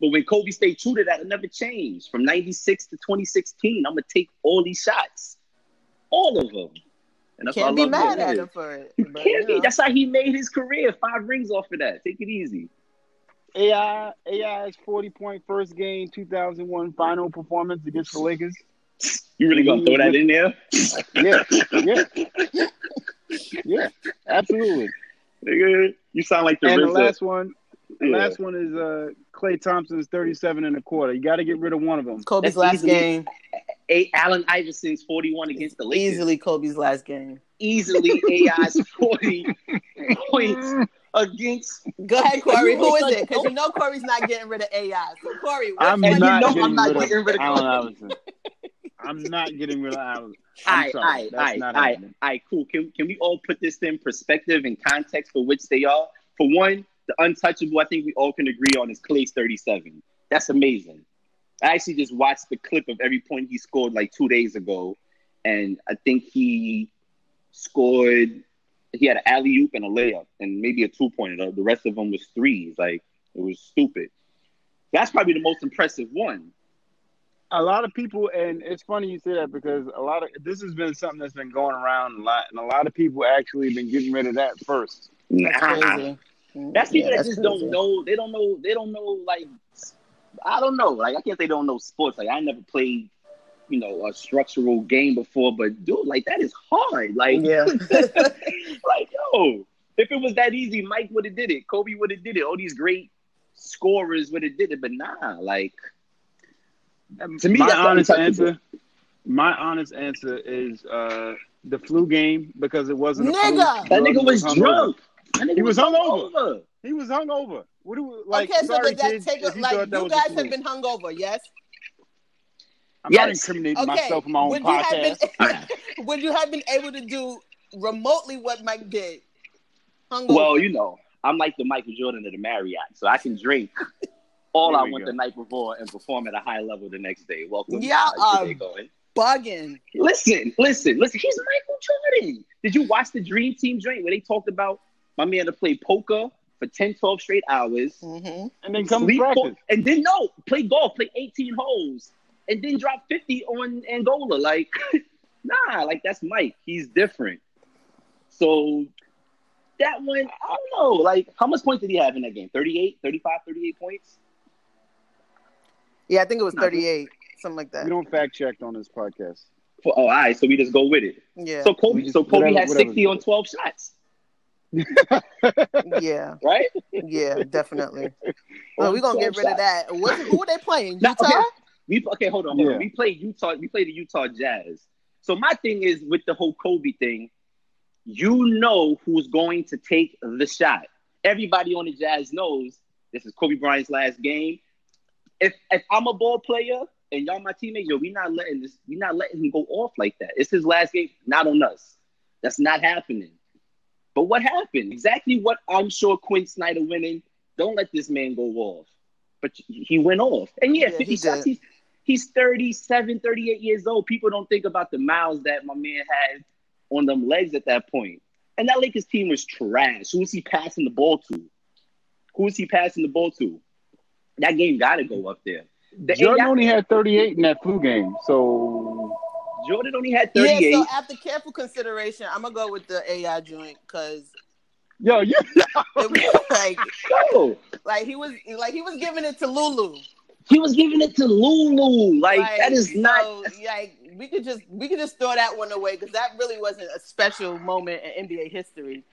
But when Kobe stayed true to that, it never changed. From 96 to 2016, I'm gonna take all these shots. All of them. and that's why I
Can't be
love
mad at him for it.
You
but,
can't
you
be. That's how he made his career. Five rings off of that. Take it easy.
AI AI's 40 point first game 2001 final performance against the Lakers.
You really gonna throw that in there?
Yeah, yeah, yeah, absolutely.
Nigga, you sound like the
And the last one, the
Yeah.
last one is uh Klay Thompson's 37 and a quarter. You got to get rid of one of them.
Kobe's
That's
last
easily-
game.
A- Allen Iverson's 41 against the Lakers.
Easily Kobe's last game.
Easily AI's 40 points against.
Go ahead, Corey. Who is it? Because you know Corey's not getting rid of AI. So Corey,
I'm
one
you
not
know
getting
I'm not
rid,
getting
of
rid of
Allen Iverson. I'm not getting rid of Allen. I'm
Alright,
sorry.
alright,
That's not happening.
alright, cool. Can, can we all put this in perspective and context for which they are? For one, the untouchable, I think we all can agree on is Klay's 37. That's amazing. I actually just watched the clip of every point he scored like two days ago, and I think he scored. He had an alley oop and a layup, and maybe a two pointer. The rest of them was threes. Like it was stupid. That's probably the most impressive one.
A lot of people, and it's funny you say that because a lot of this has been something that's been going around a lot, and a lot of people actually been getting rid of that first.
That's crazy.
That's people
Yeah,
that
that's
just
crazy.
don't know. They don't know. They don't know. Like, I don't know. Like, I can't say they don't know sports. Like, I never played, you know, a structural game before. But dude, like that is hard. Like,
Yeah.
like yo, if it was that easy, Mike would have did it. Kobe would have did it. All these great scorers would have did it. But nah, like to me,
my
that's
honest
untouchable.
answer. My honest answer is uh, the flu game because it wasn't a flu.
Nigga!
that nigga was
hungover.
drunk. That nigga
He was hungover.
hungover.
He was hungover. What do we, like?
okay, so
sorry,
does that
kids,
take
if
a,
you
like
that
you guys have been hungover, yes?
I'm not incriminating
Okay.
myself in my own
would you
podcast.
have been would you have been able to do remotely what Mike did? Hungover.
Well, you know, I'm like the Michael Jordan of the Marriott, so I can drink all
There
I
we
want
go.
the night before and perform at a high level the next day. Welcome.
Yeah,
How's your going?
bugging.
Listen, listen, listen. He's Michael Jordan. Did you watch the Dream Team joint where they talked about my man to play poker for 10, 12 straight hours?
hmm
and then come
sleep
practice.
for- and then no, play golf, play 18 holes, and then drop 50 on Angola. Like, nah, like that's Mike. He's different. So that one, I don't know. Like, how much points did he have in that game? 38, 35, 38 points?
Yeah, I think it was 38, something like that.
We don't fact check on this podcast.
For, oh, all right. So we just go with it.
Yeah,
So Kobe,
just-
so Kobe
whatever-
had
whatever.
60 on 12 shots,
yeah,
right?
yeah, definitely. Oh, well, we're gonna get
12
rid of that. What, who are they playing?
Now,
Utah?
okay. We okay, hold on, hold
Yeah.
on. We play Utah. We play the Utah Jazz. So my thing is with the whole Kobe thing, you know who's going to take the shot. Everybody on the Jazz knows this is Kobe Bryant's last game. If if I'm a ball player and y'all my teammates, yo, we not letting this, we not letting him go off like that. It's his last game, not on us. That's not happening. But what happened? Exactly what I'm sure Quin Snyder winning. Don't let this man go off. But he went off. And yeah,
Yeah,
50
he
shots. He's, he's 37, 38 years old. People don't think about the miles that my man had on them legs at that point. And that Lakers team was trash. Who was he passing the ball to? Who was he passing the ball to? That game got to go up there. The
Jordan
AI
only had 38 in that flu game, so
Jordan only had 38.
Yeah, so after careful consideration, I'm gonna go with the AI joint because
yo, you
like,
Yo,
like he was like he was giving it to Lulu.
he was giving it to Lulu. Like, that is
so,
not.
like we could just we could just throw that one away because that really wasn't a special moment in NBA history.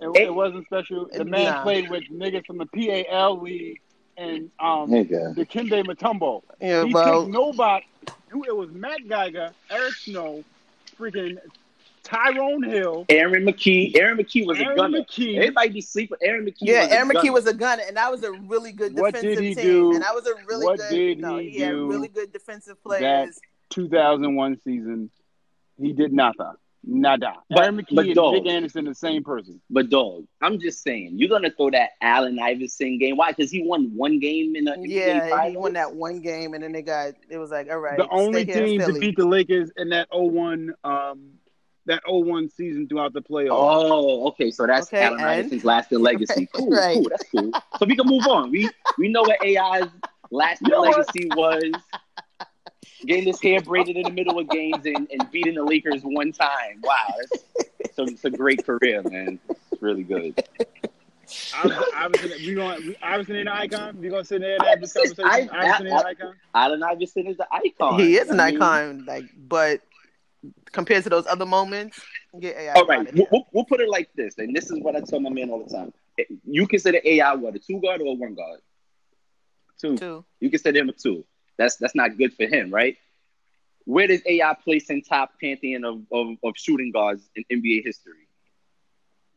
it, it wasn't special. The man
Nah.
played with niggas from the PAL league and um
Nigga.
Dikembe Mutombo.
Yeah,
he
well,
kicked nobody. It was Matt Geiger, Eric Snow, freaking Tyrone Hill,
Aaron McKie. Aaron McKie was a
Aaron
gunner.
McKie.
Everybody be sleeping. Aaron McKie.
yeah,
was a
Aaron
McKie
was a gunner, and that was a really good
What
defensive
did he
team,
do?
and that was a really
What
good.
did
no,
he
he had
do
really good defensive players.
That 2001 season. He did nothing. Nada.
But-
Aaron McKie
but
and
dog.
Dick Anderson, the same person.
But dog, I'm just saying, you're gonna throw that Allen Iverson game. Why? Because he won one game in the NBA
Yeah, he won that one game, and then they got it was like, all right,
the only
stay
team to beat the Lakers in that 01 um that 01 season throughout the playoffs.
Oh, okay. So that's
Okay,
Allen
and-
Iverson's lasting legacy. Cool,
right.
cool. That's cool. So we can move on. We we know what AI's lasting
You know what?
legacy was. Getting his hair braided in the middle of games and, and beating the Lakers one time. Wow, that's, it's a, it's a great career, man. It's really good.
Iverson, we going we, Iverson in the icon. We gonna sit there and have this conversation.
I-
Iverson in
I-
the icon.
Allen Iverson is the icon.
he is an
I mean,
icon, like, but compared to those other moments, get AI.
All right, we'll, we'll, we'll put it like this, and this is what I tell my man all the time. You consider AI what a two guard or a one guard?
Two.
Two.
You consider him a two. That's that's not good for him, right? Where does AI place in top pantheon of, of, of shooting guards in NBA history?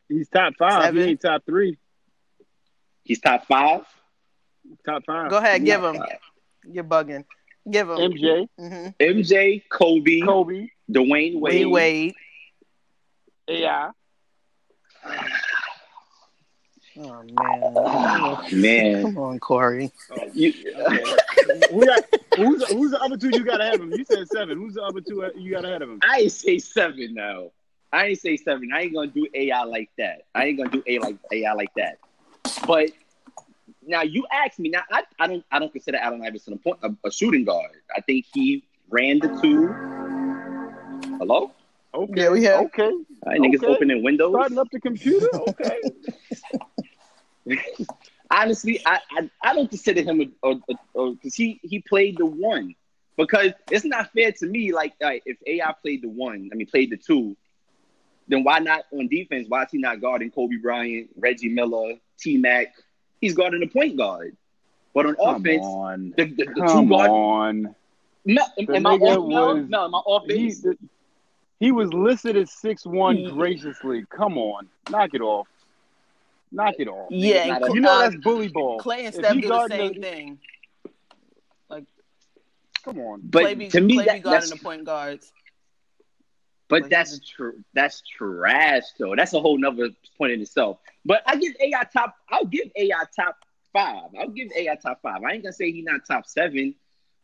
He's top five.
Seven.
He ain't top three.
He's top five.
Top five.
Go ahead, give him.
five.
You're bugging. Give him.
MJ,
hmm
MJ, Kobe,
Kobe,
Dwyane Wade.
Wade. Wade.
AI.
Oh man.
Oh, man,
Come on, Corey.
you,
Who got, who's, who's the other two you got ahead of him? You said seven. Who's the other two you got ahead of him?
I ain't say seven now. I ain't say seven. I ain't gonna do AI like that. I ain't gonna do AI like AI like that. But now you ask me. Now I, I don't I don't consider Allen Iverson a point a, a shooting guard. I think he ran the two. Hello,
Okay.
Yeah, we have-
Okay.
All right, niggas
Okay.
opening windows.
Starting up the computer. Okay.
Honestly, I, I I don't consider him a because he he played the one because it's not fair to me. Like right, if AI played the one, I mean played the two, then why not on defense? Why is he not guarding Kobe Bryant, Reggie Miller, T Mac? He's guarding the point guard. But on
Come
offense,
on.
the, the, the two
Come
guard.
on.
No, am,
The
am I off
was-
No, am I off
He, he was listed as six one graciously. Come on. Knock it off. Knock it off.
Yeah, and
You know
uh,
that's bully ball.
Klay and
If
Steph do the same
the-
thing.
Like, come on.
but
Klay be,
to me,
Klay
that,
be guarding
that's
the point guards.
But
But
that's
he's
tr- that's trash though. That's a whole nother point in itself. But I give AI top. I'll give AI top five. I'll give AI top five. I ain't gonna say he's not top seven,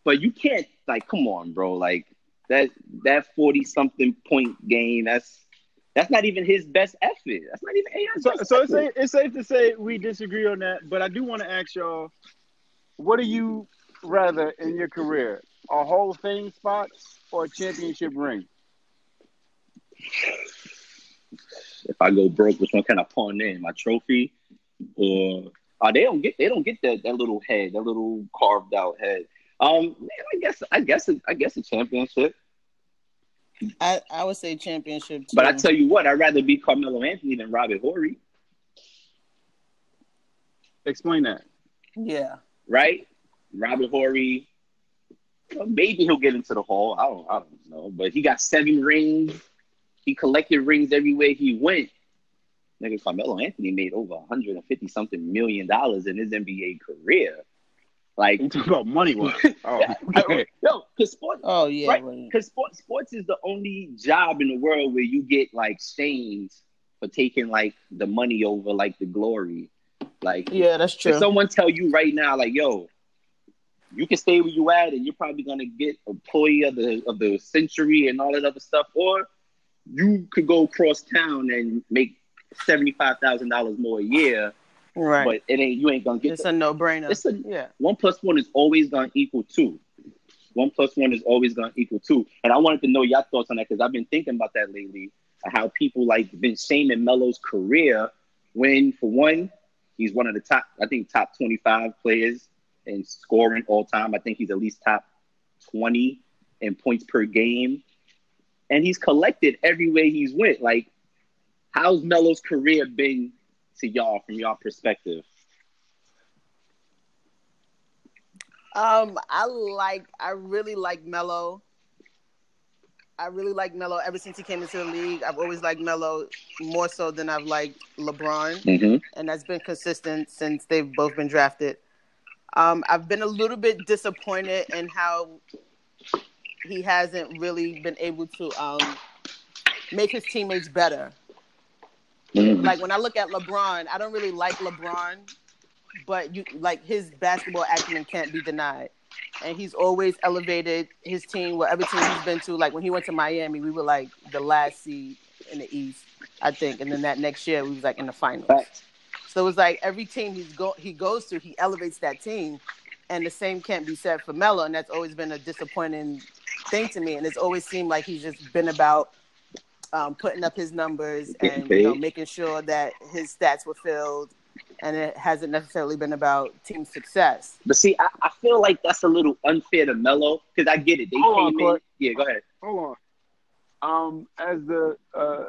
but you can't like come on, bro. Like that that forty something point game. That's that's not even his best effort. That's not even AI's
So,
best
so it's,
effort.
safe, it's safe to say we disagree on that, but I do want to ask y'all, what do you rather in your career, a Hall of Fame spot or a championship ring?
if I go broke, which one can I pawn in? My trophy, or uh, they don't get they don't get that that little head, that little carved out head. Um, man, I guess I guess it, I guess a championship.
I, I would say championship too.
But I tell you what, I'd rather be Carmelo Anthony than Robert Horry,
Explain that.
yeah.
right? Robert Horry, well, maybe he'll get into the hall. I don't I don't know, but he got seven rings. He collected rings everywhere he went. Nigga, Carmelo Anthony made over 150 something million dollars in his NBA career. Like,
You talk about money wise. Oh,
Yeah,
okay.
yo, because sports,
Oh yeah.
Right.
but-
because sports, sports is the only job in the world where you get like stains for taking like the money over like the glory. Like,
Yeah, that's
if
true.
someone tell you right now, like, yo, you can stay where you at, and you're probably gonna get employee of the of the century and all that other stuff, or you could go across town and make seventy five thousand dollars more a year,
right.
but it ain't you ain't gonna get
it's
that.
a no brainer.
It's a
yeah.
one plus one is always to equal two. One plus one is always to equal two. And I wanted to know your thoughts on that because I've been thinking about that lately. How people like been shaming Melo's career when, for one, he's one of the top, I think, top 25 players in scoring all time. I think he's at least top 20 in points per game. And he's collected everywhere he's went. Like, how's Melo's career been to y'all from y'all perspective?
Um, I like. I really like Melo. I really like Melo ever since he came into the league. I've always liked Melo more so than I've liked LeBron,
Mm-hmm.
and that's been consistent since they've both been drafted. Um, I've been a little bit disappointed in how he hasn't really been able to um, make his teammates better.
Mm-hmm.
like when I look at LeBron, I don't really like LeBron, but you like his basketball acumen can't be denied. And he's always elevated his team, whatever team he's been to. Like when he went to Miami, we were like the last seed in the East, I think. And then that next year, we was like in the finals.
Facts.
So it was like every team he's go he goes to, he elevates that team. And the same can't be said for Melo, and that's always been a disappointing thing to me. And it's always seemed like he's just been about um, putting up his numbers and you know making sure that his stats were filled, and it hasn't necessarily been about team success.
But see, I, I feel like that's a little unfair to Melo because I get it. They
Hold on,
came in.
Court.
Yeah, go ahead.
hold on. Um, as the uh,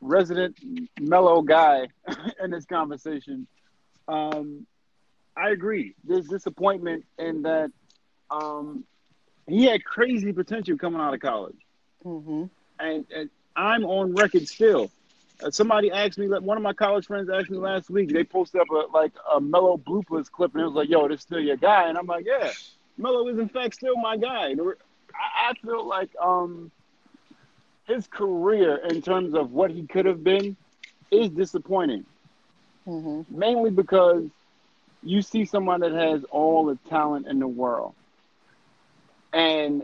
resident Melo guy in this conversation, um, I agree. There's disappointment in that um, he had crazy potential coming out of college,
hmm
and, and I'm on record still. Uh, somebody asked me, one of my college friends asked me last week. They posted up a like a Melo bloopers clip, and it was like, "Yo, this is still your guy," and I'm like, "Yeah, Melo is in fact still my guy." I, I feel like um, his career in terms of what he could have been is disappointing,
hmm
mainly because you see someone that has all the talent in the world, and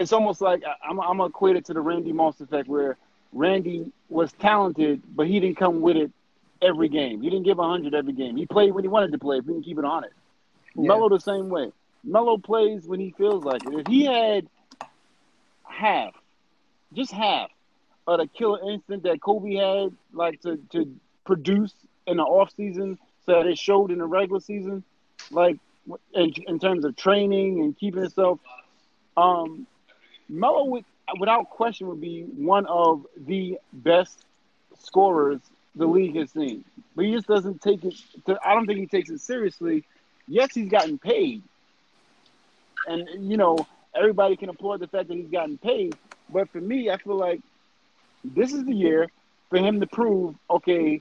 it's almost like I'm I'm gonna equate it to the Randy Moss effect, where Randy was talented, but he didn't come with it every game. He didn't give hundred every game. He played when he wanted to play. If we can keep it honest.
Yeah.
Melo the same way. Melo plays when he feels like it. If he had half, just half of the killer instinct that Kobe had, like to, to produce in the off season, so that it showed in the regular season, like in, in terms of training and keeping himself, um, Melo would, without question would be one of the best scorers the league has seen. But he just doesn't take it. To, I don't think he takes it seriously. Yes, he's gotten paid, and you know everybody can applaud the fact that he's gotten paid. But for me, I feel like this is the year for him to prove, okay,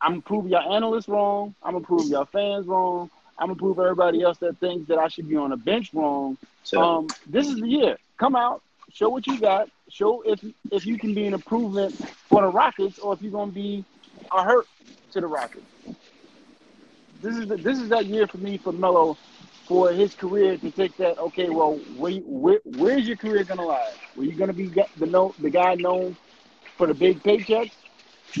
I'm gonna prove y'all analysts wrong. I'm gonna prove y'all fans wrong. I'm gonna prove everybody else that thinks that I should be on a bench wrong.
So
Um, this is the year. Come out, show what you got. Show if if you can be an improvement for the Rockets, or if you're gonna be a hurt to the Rockets. This is the, this is that year for me for Melo, for his career to take that. Okay, well, where, where where's your career gonna lie? Were you gonna be the the guy known for the big paychecks,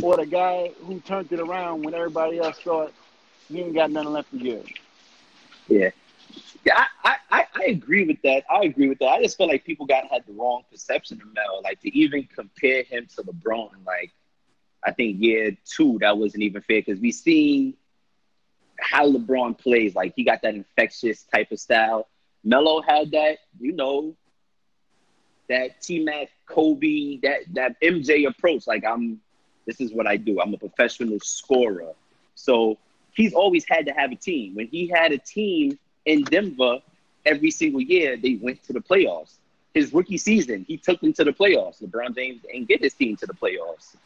or the guy who turned it around when everybody else thought he ain't got nothing left to give?
yeah, yeah, I, I, I, agree with that. I agree with that. I just feel like people got had the wrong perception of Melo. Like to even compare him to LeBron, like I think year two that wasn't even fair because we seen how LeBron plays. Like he got that infectious type of style. Melo had that, you know, that T Mac, Kobe, that that MJ approach. Like I'm, this is what I do. I'm a professional scorer. So he's always had to have a team. When he had a team in Denver, every single year they went to the playoffs. His rookie season, he took them to the playoffs. LeBron James didn't get his team to the playoffs.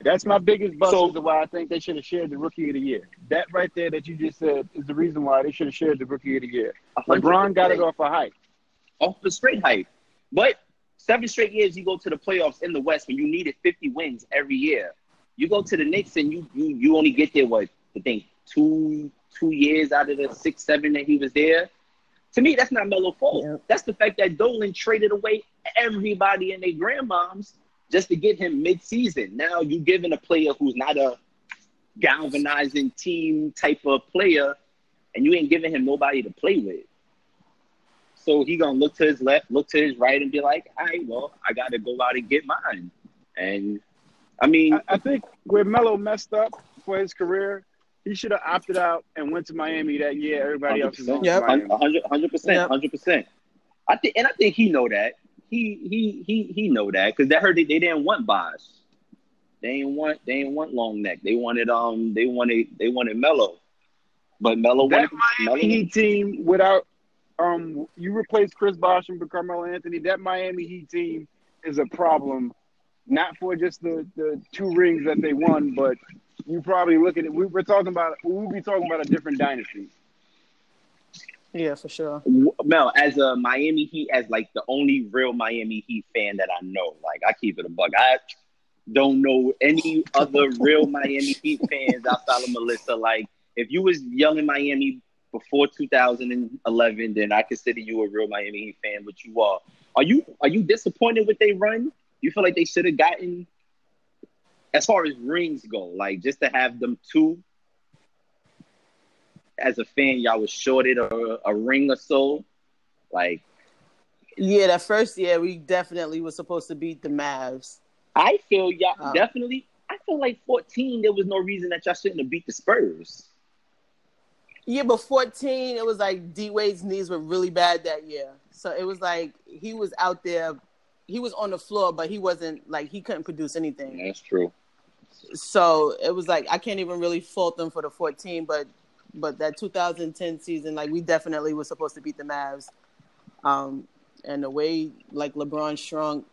That's my biggest bust
So-
to why I think they should have shared the rookie of the year. That right there that you just said is the reason why they should have shared the rookie of the year. LeBron got it off a hype.
off the straight hype. But seven straight years you go to the playoffs in the West when you needed 50 wins every year. You go to the Knicks and you you you only get there what I think two two years out of the six seven that he was there. To me, that's not Melo's fault.
Yep.
That's the fact that Dolan traded away everybody and their grandmoms just to get him mid-season. Now you're giving a player who's not a galvanizing team type of player, and you ain't giving him nobody to play with. So he gonna look to his left, look to his right, and be like, "All right, well, I got to go out and get mine." And I mean,
I, I think where Melo messed up for his career, he should have opted out and went to Miami that year. Everybody else is on to
Yep.
Miami.
100 percent, hundred percent. I think, and I think he know that. He he he he know that because they heard they, they didn't want Bosh. They ain't want they ain't want long neck. They wanted um they wanted they wanted Melo, but Melo
That
wanted
Miami Heat team without um you replace Chris Bosh and Carmelo Anthony, that Miami Heat team is a problem. Not for just the, the two rings that they won, but you probably look at it. We, we're talking about we'll be talking about a different dynasty.
Yeah, for sure.
Mel, as a Miami Heat, as like the only real Miami Heat fan that I know, like I keep it a bug. I don't know any other real Miami Heat fans outside of Melissa. Like, if you was young in Miami before 2011, then I consider you a real Miami Heat fan. But you are. Are you are you disappointed with they run? You feel like they should have gotten, as far as rings go, like just to have them two. As a fan, y'all was shorted a, a ring or so. Like,
Yeah, that first year we definitely was supposed to beat the Mavs.
I feel y'all
Oh.
Um, definitely. I feel like 14. There was no reason that y'all shouldn't have beat the Spurs.
Yeah, but 14, it was like D Wade's knees were really bad that year. So it was like he was out there, he was on the floor, but he wasn't like he couldn't produce anything.
That's true.
So it was like I can't even really fault them for the 14, but but that 2010 season, like we definitely was supposed to beat the Mavs. Um, and the way like LeBron shrunk,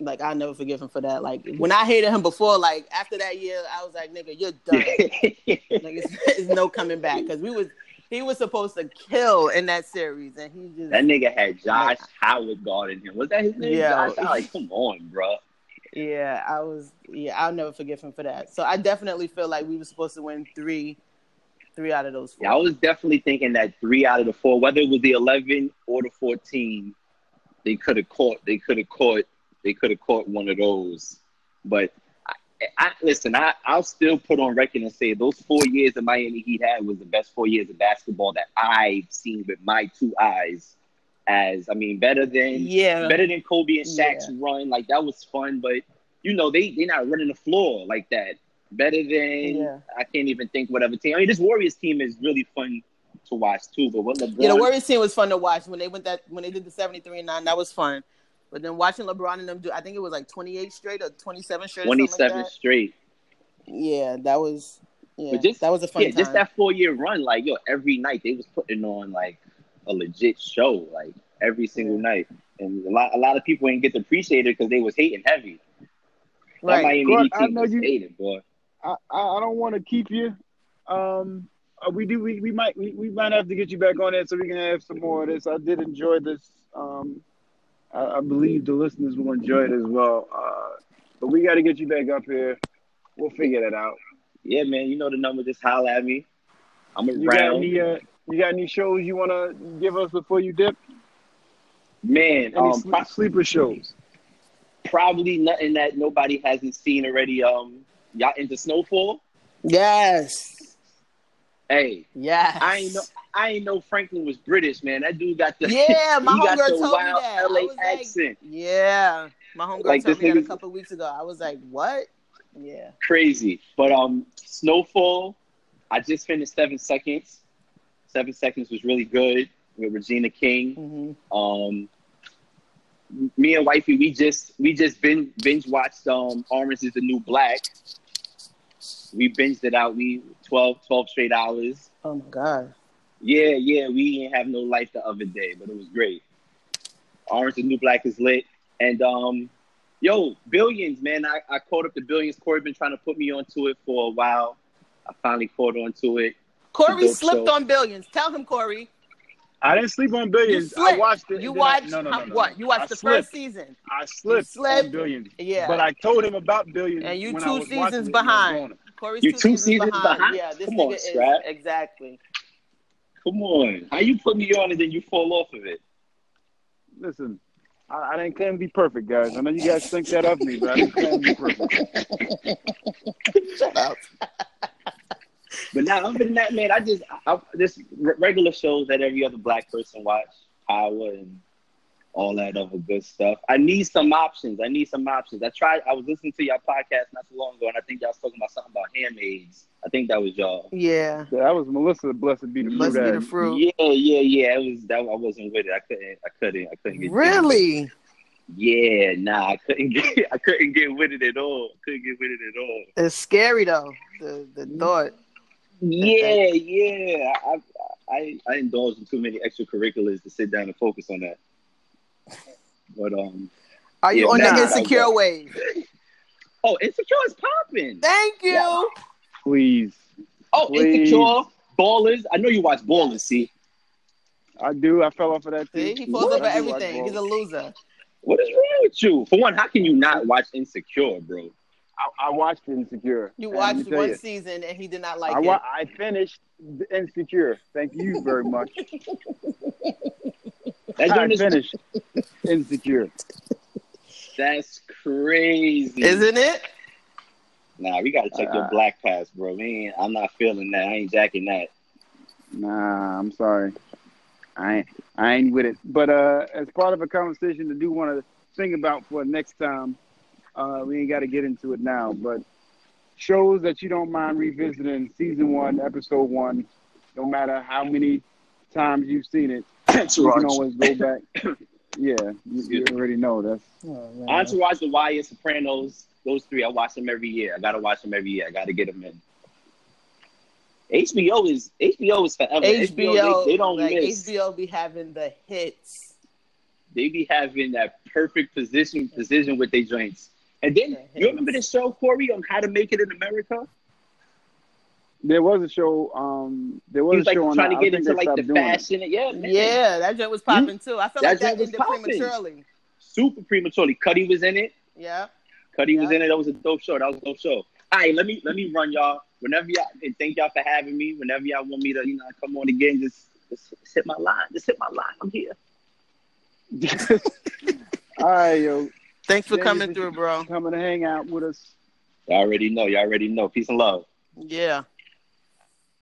like I'll never forgive him for that. Like when I hated him before, like after that year, I was like, nigga, you're done. like it's, it's no coming back because we was he was supposed to kill in that series, and he just
that nigga had Josh Howard guarding him. Was that his name?
Yeah.
Josh Howard? Come on, bro.
Yeah, I was yeah, I'll never forgive him for that. So I definitely feel like we were supposed to win three, three out of those four.
Yeah, I was definitely thinking that three out of the four, whether it was the 11 or the 14, they could have caught. They could have caught. They could have caught one of those. But I, I listen. I I'll still put on record and say those four years that Miami Heat had was the best four years of basketball that I've seen with my two eyes. As I mean, better than
yeah,
better than Kobe and Shaq's
Yeah.
run. Like that was fun, but you know they they're not running the floor like that. Better than
Yeah.
I can't even think whatever team. I mean, this Warriors team is really fun to watch too. But what LeBron,
yeah. The Warriors team was fun to watch when they went that when they did the seventy three and nine. That was fun. But then watching LeBron and them do, I think it was like twenty eight straight or twenty seven straight.
twenty
like
straight.
Yeah, that was. Yeah,
But just
that was a fun
yeah,
time.
just that four year run. Like yo, every night they was putting on like a legit show, like every single night. And a lot, a lot of people ain't get to appreciate it because they was hating heavy. That
right.
Miami
I know you-
hated, boy.
I, I, don't want to keep you. Um, uh, we do. We, we might we, we might have to get you back on it so we can have some more of this. I did enjoy this. Um, I, I believe the listeners will enjoy it as well. Uh, but we got to get you back up here. We'll figure that out.
Yeah, man. You know the number. Just holler at me. I'm
You got
around.
any? Uh, you got any shows you want to give us before you dip?
Man,
Any
um,
sle-
pro-
sleeper shows?
probably nothing that nobody hasn't seen already. Um, y'all into Snowfall?
Yes.
Hey,
Yes.
I ain't know. I ain't know Franklin was British, man. That dude got the
Yeah, my
he got
homegirl
the
told me that.
LA
was like,
accent.
Yeah, my homegirl
Like,
told me that a couple weeks ago. I was like, "What?" Yeah.
Crazy. But um, Snowfall. I just finished Seven Seconds. Seven Seconds was really good with Regina King.
hmm
Um, me and wifey, we just we just binge binge watched um Orange is the New Black. We binged it out. We 12, 12 straight hours.
Oh my god.
Yeah, yeah, we didn't have no life the other day, but it was great. Orange is the New Black is lit. And um, yo, Billions, man, I, I caught up to Billions. Corey been trying to put me onto it for a while. I finally caught onto it.
Corey slipped
show.
on billions. Tell him, Corey.
I didn't sleep on
You
Billions. I watched it.
You
and then I-
watched
no, no, no, no,
what? You watched
I
the
slipped.
first season.
I slipped,
slipped.
on Billions.
Yeah.
But I told him about Billions.
And you
when
two
I was
seasons
it, and I was
behind.
on.
Corey's
You
two,
two
seasons,
seasons
behind.
behind?
Yeah, this
Come
nigga
on,
is
Scrap.
exactly.
Come on. How you put me on and then you fall off of it?
Listen, I, I didn't claim to be perfect, guys. I know you guys think that of me, but I didn't claim to be perfect.
Shut up.
But now, other than that, man, I just I, this r- regular shows that every other black person watch, Power and all that other good stuff. I need some options. I need some options. I tried. I was listening to your podcast not so long ago, and I think y'all was talking about something about handmaids. I think that was y'all.
Yeah.
That was Melissa. Blessed be the fruit.
Must be the fruit.
Yeah, yeah, yeah. It was that. I wasn't with it. I couldn't. I couldn't. I couldn't get.
Really?
Yeah, nah. I couldn't get. I couldn't get with it at all. Couldn't get with it at all.
It's scary though. The the thought.
Yeah, yeah. I, I I indulge in too many extracurriculars to sit down and focus on that. But um,
Are you
Yeah,
on
nah,
the insecure
okay.
wave?
oh, insecure is popping.
Thank you.
Yeah.
Please.
Oh,
Please.
insecure ballers. I know you watch ballers. See,
I do. I fell off of that
See, he falls
What?
over
I like
everything. He's a loser.
what is wrong with you? For one, how can you not watch Insecure, bro?
I, I watched Insecure.
You
and let me
watched one
you,
season and he did not like
I,
it.
wa- I finished Insecure. Thank you very much.
That
I
joint is-
finished Insecure.
That's crazy.
Isn't it?
Nah, we gotta check your
Uh,
black pass, bro. Man, I'm not feeling that. I ain't jacking that.
Nah, I'm sorry. I ain't, I ain't with it. But uh, as part of a conversation to do want to think about for next time, uh, we ain't got to get into it now. But shows that you don't mind revisiting, season one, episode one, no matter how many times you've seen it, you can always go back. yeah, you, you already know that's
Oh, man.
Entourage, The Wire, Sopranos, those three, I watch them every year. I gotta watch them every year. I gotta get them in. HBO is HBO is forever.
HBO,
they, they don't
like,
miss.
HBO be having the hits.
They be having that perfect position position with their joints. And then
Yeah,
you remember the show Corey on How to Make It in America?
there was a show. Um, there was,
was
a
like
show on
trying
that.
to
I
get into like the
stopped doing it.
fashion. Yeah, man.
Yeah, that joint was popping too. I felt
That
like that
was
ended
popping.
prematurely.
super prematurely. Cudi was in it.
Yeah.
Cudi was in it. That was a dope show. That was a dope show. All right, let me let me run y'all. Whenever y'all and thank y'all for having me. Whenever y'all want me to, you know, come on again, just just hit my line. Just hit my line. I'm here.
All right, yo,
Thanks for coming through, bro.
coming to hang out with us.
Y'all already know. Y'all already know. Peace and love.
Yeah.